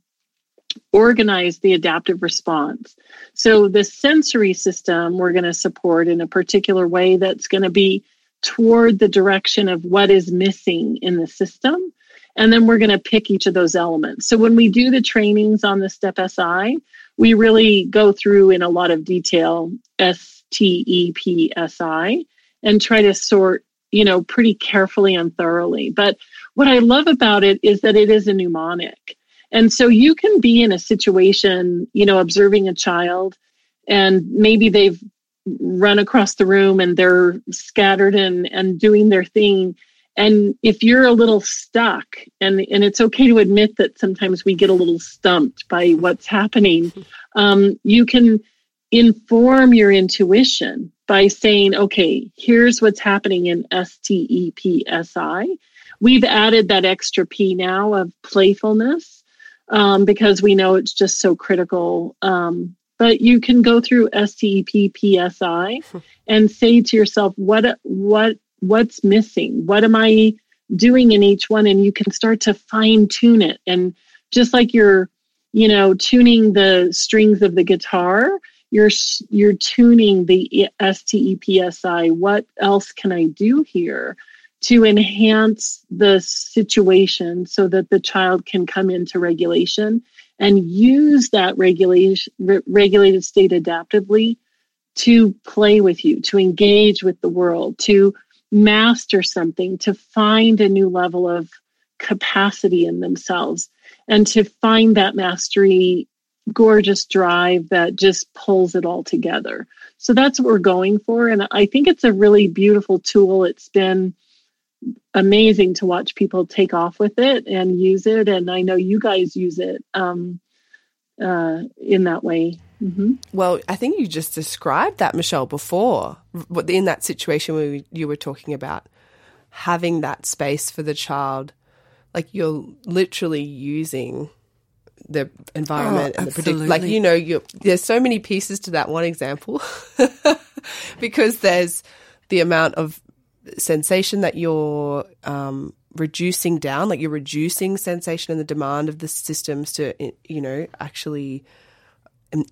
Speaker 3: organize the adaptive response. So the sensory system we're going to support in a particular way that's going to be toward the direction of what is missing in the system. And then we're going to pick each of those elements. So when we do the trainings on the STEP SI, we really go through in a lot of detail S T E P S I and try to sort, you know, pretty carefully and thoroughly. But what I love about it is that it is a mnemonic. And so you can be in a situation, you know, observing a child and maybe they've run across the room and they're scattered and, and doing their thing. And if you're a little stuck, and, and it's okay to admit that sometimes we get a little stumped by what's happening, um, you can inform your intuition by saying, okay, here's what's happening in STEPSI. We've added that extra P now of playfulness um, because we know it's just so critical. Um, but you can go through STEPPSI and say to yourself, what what what's missing? What am I doing in each one? And you can start to fine tune it. And just like you're, you know, tuning the strings of the guitar, you're you're tuning the STEPSI. What else can I do here? To enhance the situation so that the child can come into regulation and use that regulation re- regulated state adaptively to play with you to engage with the world to master something to find a new level of capacity in themselves and to find that mastery gorgeous drive that just pulls it all together. So that's what we're going for. And I think it's a really beautiful tool. It's been amazing to watch people take off with it and use it. And I know you guys use it um, uh, in that way. Mm-hmm.
Speaker 1: Well, I think you just described that, Michelle, before in that situation where you were talking about having that space for the child. Like you're literally using the environment
Speaker 2: oh,
Speaker 1: and the predict like you know you there's so many pieces to that one example because there's the amount of sensation that you're um, reducing down like you're reducing sensation and the demand of the systems to you know actually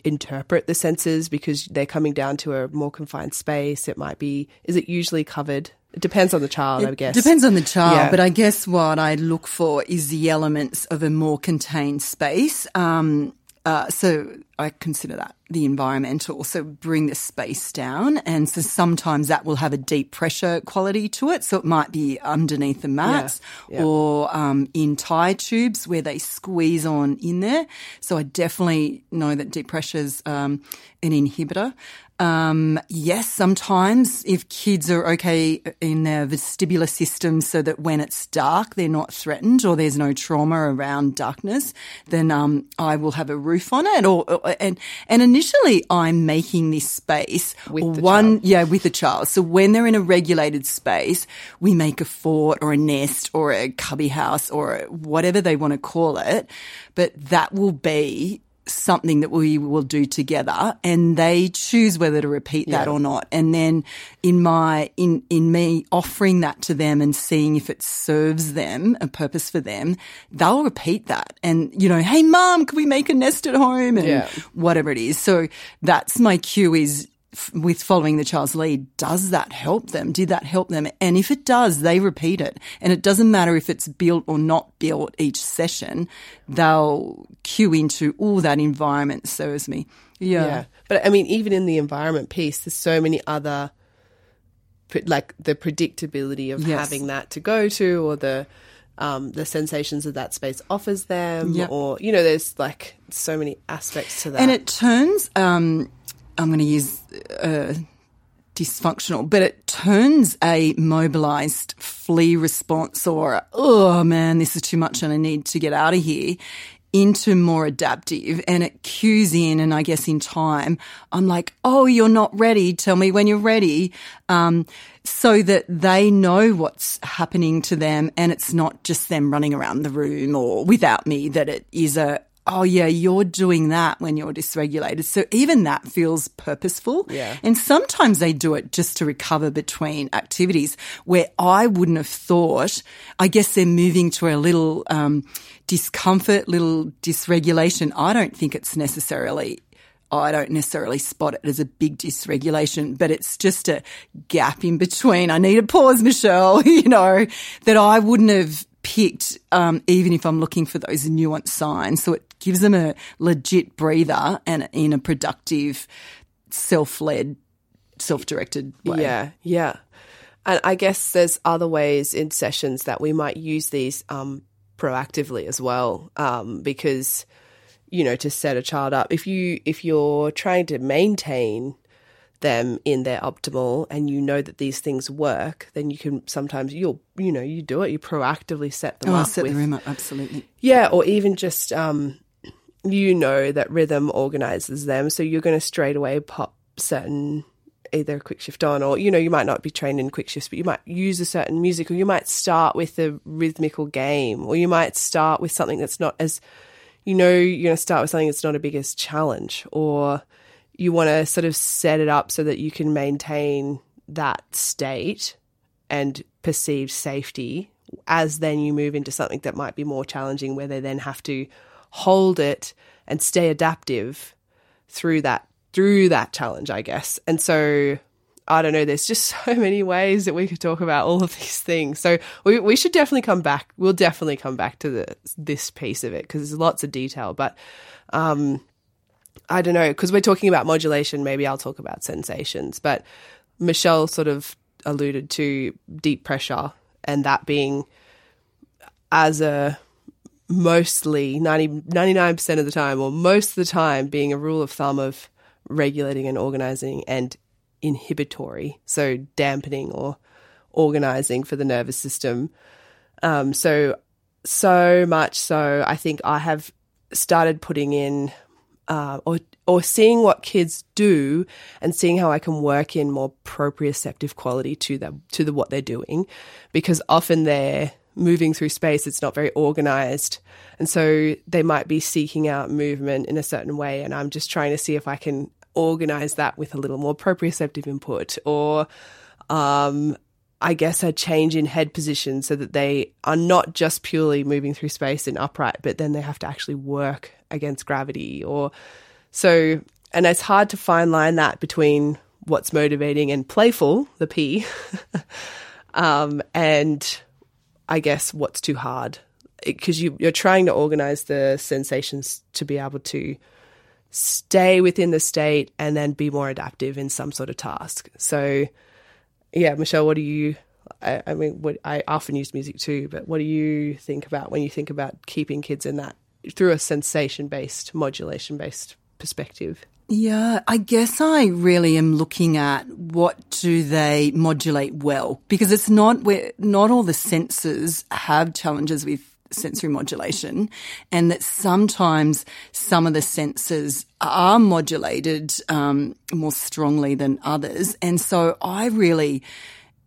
Speaker 1: interpret the senses because they're coming down to a more confined space it might be is it usually covered it depends on the child,
Speaker 2: it
Speaker 1: I guess.
Speaker 2: Depends on the child, yeah. but I guess what I look for is the elements of a more contained space. Um, uh, so I consider that the environmental. So bring the space down. And so sometimes that will have a deep pressure quality to it. So it might be underneath the mats yeah, yeah. or um, in tie tubes where they squeeze on in there. So I definitely know that deep pressure is um, an inhibitor. Um, yes, sometimes if kids are okay in their vestibular system so that when it's dark, they're not threatened or there's no trauma around darkness, then, um, I will have a roof on it or, or and, and initially I'm making this space
Speaker 1: with
Speaker 2: one,
Speaker 1: child.
Speaker 2: yeah, with the child. So when they're in a regulated space, we make a fort or a nest or a cubby house or whatever they want to call it. But that will be something that we will do together and they choose whether to repeat that yeah. or not. And then in my, in, in me offering that to them and seeing if it serves them, a purpose for them, they'll repeat that. And, you know, hey mom, can we make a nest at home? And yeah. whatever it is. So that's my cue is with following the child's lead, does that help them? Did that help them? And if it does, they repeat it. And it doesn't matter if it's built or not built each session, they'll cue into, all that environment serves me. Yeah. yeah.
Speaker 1: But I mean, even in the environment piece, there's so many other, like the predictability of yes. having that to go to or the, um, the sensations that that space offers them, yep. or you know, there's like so many aspects to that,
Speaker 2: and it turns um, I'm going to use uh, dysfunctional, but it turns a mobilized flee response or, oh man, this is too much and I need to get out of here into more adaptive and it cues in and I guess in time I'm like, oh, you're not ready. Tell me when you're ready. Um, so that they know what's happening to them and it's not just them running around the room or without me, that it is a, oh yeah, you're doing that when you're dysregulated. So even that feels purposeful.
Speaker 1: Yeah.
Speaker 2: And sometimes they do it just to recover between activities where I wouldn't have thought, I guess they're moving to a little, um, discomfort, little dysregulation. I don't think it's necessarily I don't necessarily spot it as a big dysregulation, but it's just a gap in between. I need a pause, Michelle, you know, that I wouldn't have picked, um, even if I'm looking for those nuanced signs. So it gives them a legit breather and in a productive, self led, self directed way.
Speaker 1: Yeah, yeah. And I guess there's other ways in sessions that we might use these um, proactively as well, um, because you know to set a child up. If you if you're trying to maintain them in their optimal and you know that these things work, then you can sometimes you'll you know you do it. You proactively set them
Speaker 2: oh,
Speaker 1: up.
Speaker 2: set
Speaker 1: with,
Speaker 2: the room up absolutely.
Speaker 1: Yeah, or even just um, you know that rhythm organizes them. So you're going to straight away pop certain either quick shift on or you know you might not be trained in quick shifts but you might use a certain music or you might start with a rhythmical game or you might start with something that's not as you know you're going to start with something that's not a biggest challenge or you want to sort of set it up so that you can maintain that state and perceived safety as then you move into something that might be more challenging where they then have to hold it and stay adaptive through that through that challenge, I guess. And so I don't know, there's just so many ways that we could talk about all of these things. So we, we should definitely come back. We'll definitely come back to the, this piece of it because there's lots of detail. But um, I don't know, because we're talking about modulation, maybe I'll talk about sensations. But Michelle sort of alluded to deep pressure and that being as a mostly 90, 99% of the time or most of the time being a rule of thumb of regulating and organizing and inhibitory, so dampening or organizing for the nervous system. Um, so, so much so, I think I have started putting in uh, or or seeing what kids do and seeing how I can work in more proprioceptive quality to them to the what they're doing, because often they're moving through space. It's not very organized, and so they might be seeking out movement in a certain way, and I'm just trying to see if I can organize that with a little more proprioceptive input or um, I guess a change in head position so that they are not just purely moving through space in upright, but then they have to actually work against gravity or so and it's hard to fine line that between what's motivating and playful, the P, um, and I guess what's too hard because you, you're trying to organize the sensations to be able to stay within the state and then be more adaptive in some sort of task. So, yeah, Michelle, what do you? I, I mean, what, I often use music too, but what do you think about when you think about keeping kids in that through a sensation based, modulation based perspective?
Speaker 2: Yeah, I guess I really am looking at what do they modulate well because it's not where not all the senses have challenges with sensory modulation and that sometimes some of the senses are modulated um, more strongly than others. And so I really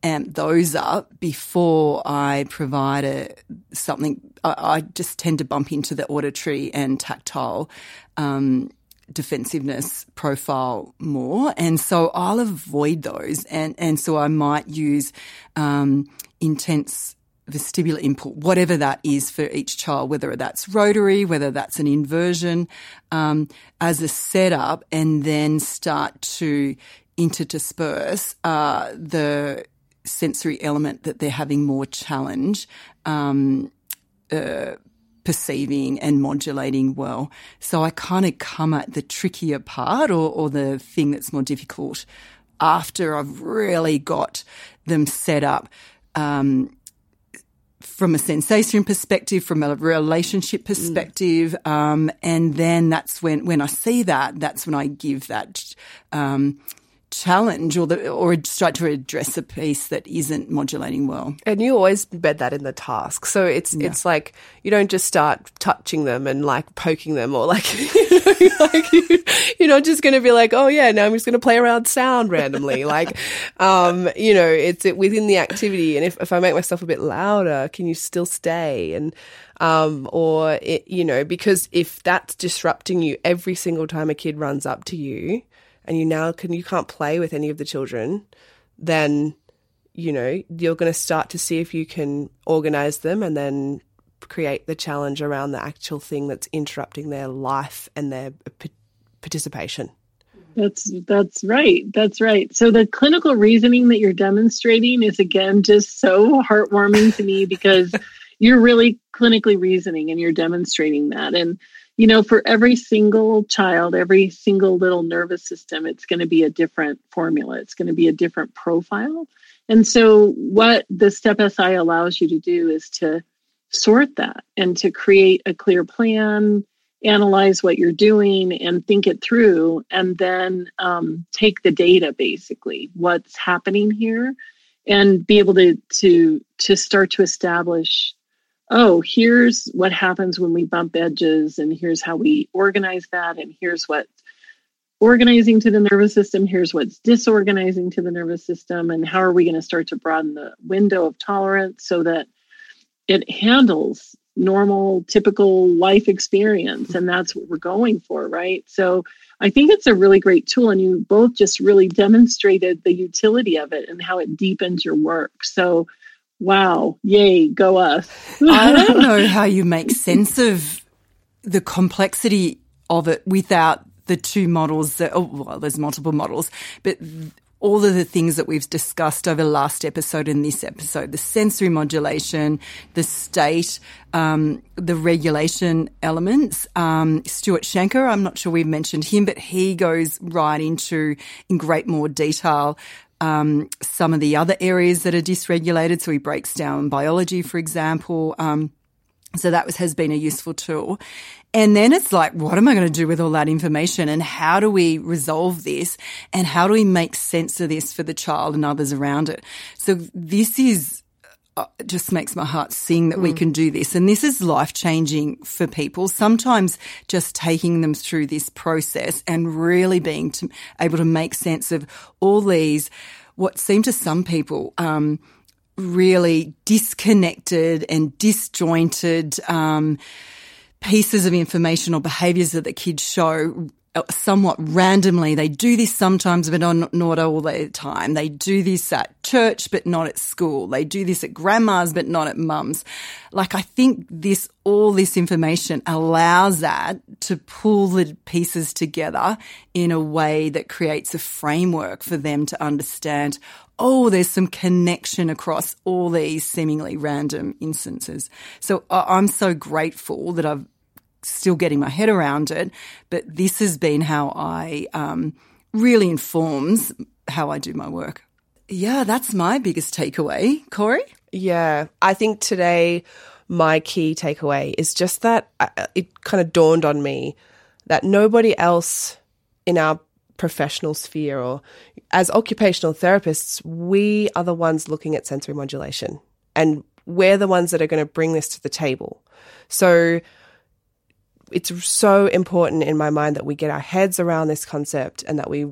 Speaker 2: amp those up before I provide a, something. I, I just tend to bump into the auditory and tactile. Um, defensiveness profile more. And so I'll avoid those. And, and so I might use, um, intense vestibular input, whatever that is for each child, whether that's rotary, whether that's an inversion, um, as a setup, and then start to interdisperse uh, the sensory element that they're having more challenge. Um, uh, perceiving and modulating well. So I kind of come at the trickier part or, or the thing that's more difficult after I've really got them set up. Um, from a sensation perspective, from a relationship perspective, mm. um, and then that's when when I see that, that's when I give that um, challenge or the or try to address a piece that isn't modulating well.
Speaker 1: And you always bed that in the task. So it's yeah. it's like you don't just start touching them and like poking them or like you know, like you, you're not just going to be like, "Oh yeah, now I'm just going to play around sound randomly." like um, you know, it's it, within the activity and if if I make myself a bit louder, can you still stay and um, or it, you know, because if that's disrupting you every single time a kid runs up to you, and you now can you can't play with any of the children, then you know you're going to start to see if you can organize them and then create the challenge around the actual thing that's interrupting their life and their participation.
Speaker 3: That's that's right. That's right. So the clinical reasoning that you're demonstrating is again just so heartwarming to me because you're really clinically reasoning and you're demonstrating that. And you know, for every single child, every single little nervous system, it's going to be a different formula. It's going to be a different profile. And so, what the STEP SI allows you to do is to sort that and to create a clear plan, analyze what you're doing, and think it through, and then um, take the data basically, what's happening here, and be able to to to start to establish oh, here's what happens when we bump edges, and here's how we organize that, and here's what organizing to the nervous system, here's what's disorganizing to the nervous system, and how are we going to start to broaden the window of tolerance so that it handles normal, typical life experience. And that's what we're going for, right? So I think it's a really great tool, and you both just really demonstrated the utility of it and how it deepens your work. So Wow. Yay. Go us.
Speaker 2: I don't know how you make sense of the complexity of it without the two models that, oh, well, there's multiple models, but all of the things that we've discussed over the last episode and this episode the sensory modulation, the state, um, the regulation elements. Um, Stuart Shanker, I'm not sure we've mentioned him, but he goes right into in great more detail um, some of the other areas that are dysregulated. So he breaks down biology, for example. Um, So that was, has been a useful tool. And then it's like, what am I going to do with all that information? And how do we resolve this? And how do we make sense of this for the child and others around it? So this is, uh, just makes my heart sing that mm. we can do this. And this is life changing for people. Sometimes just taking them through this process and really being to, able to make sense of all these, what seem to some people, um, really disconnected and disjointed um, pieces of information or behaviors that the kids show Uh, somewhat randomly. They do this sometimes, but not all the time. They do this at church, but not at school. They do this at grandma's, but not at mum's. Like, I think this, all this information allows that to pull the pieces together in a way that creates a framework for them to understand, oh, there's some connection across all these seemingly random instances. So I'm so grateful that I've still getting my head around it, but this has been how I um, really informs how I do my work. Yeah, that's my biggest takeaway. Corey?
Speaker 1: Yeah, I think today my key takeaway is just that uh, it kind of dawned on me that nobody else in our professional sphere or as occupational therapists, we are the ones looking at sensory modulation and we're the ones that are going to bring this to the table. So it's so important in my mind that we get our heads around this concept and that we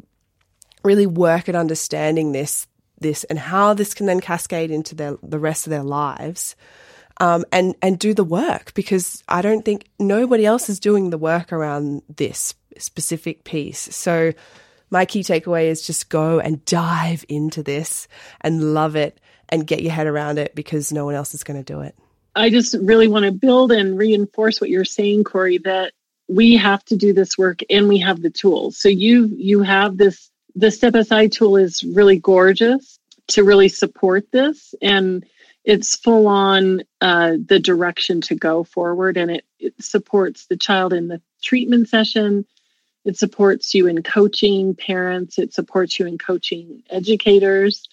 Speaker 1: really work at understanding this this and how this can then cascade into their, the rest of their lives um, and and do the work because I don't think nobody else is doing the work around this specific piece. So my key takeaway is just go and dive into this and love it and get your head around it because no one else is going to do it.
Speaker 3: I just really want to build and reinforce what you're saying, Corey, that we have to do this work and we have the tools. So you you have this the Step SI tool is really gorgeous to really support this and it's full on uh, the direction to go forward and it, it supports the child in the treatment session. It supports you in coaching parents. It supports you in coaching educators.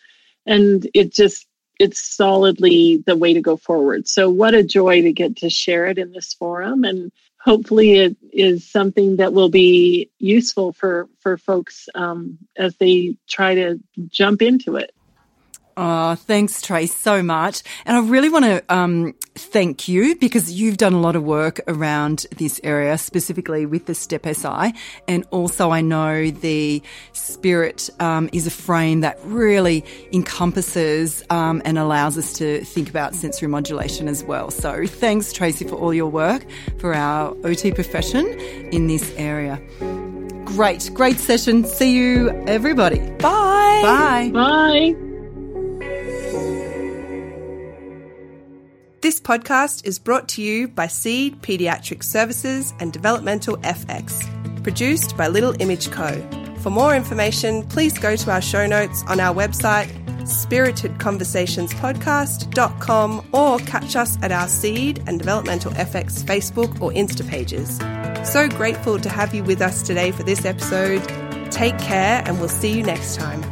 Speaker 3: And it just it's solidly the way to go forward. So what a joy to get to share it in this forum and hopefully it is something that will be useful for for folks um, as they try to jump into it.
Speaker 2: Oh, thanks, Trace, so much. And I really want to um, thank you because you've done a lot of work around this area, specifically with the STEP SI. And also, I know the spirit um, is a frame that really encompasses um, and allows us to think about sensory modulation as well. So, thanks, Tracy, for all your work for our OT profession in this area. Great, great session. See you, everybody.
Speaker 1: Bye.
Speaker 2: Bye.
Speaker 3: Bye.
Speaker 4: This podcast is brought to you by Seed Pediatric Services and Developmental FX, produced by Little Image Co. For more information, please go to our show notes on our website, spiritedconversationspodcast.com, or catch us at our Seed and Developmental FX Facebook or Insta pages. So grateful to have you with us today for this episode. Take care, and we'll see you next time.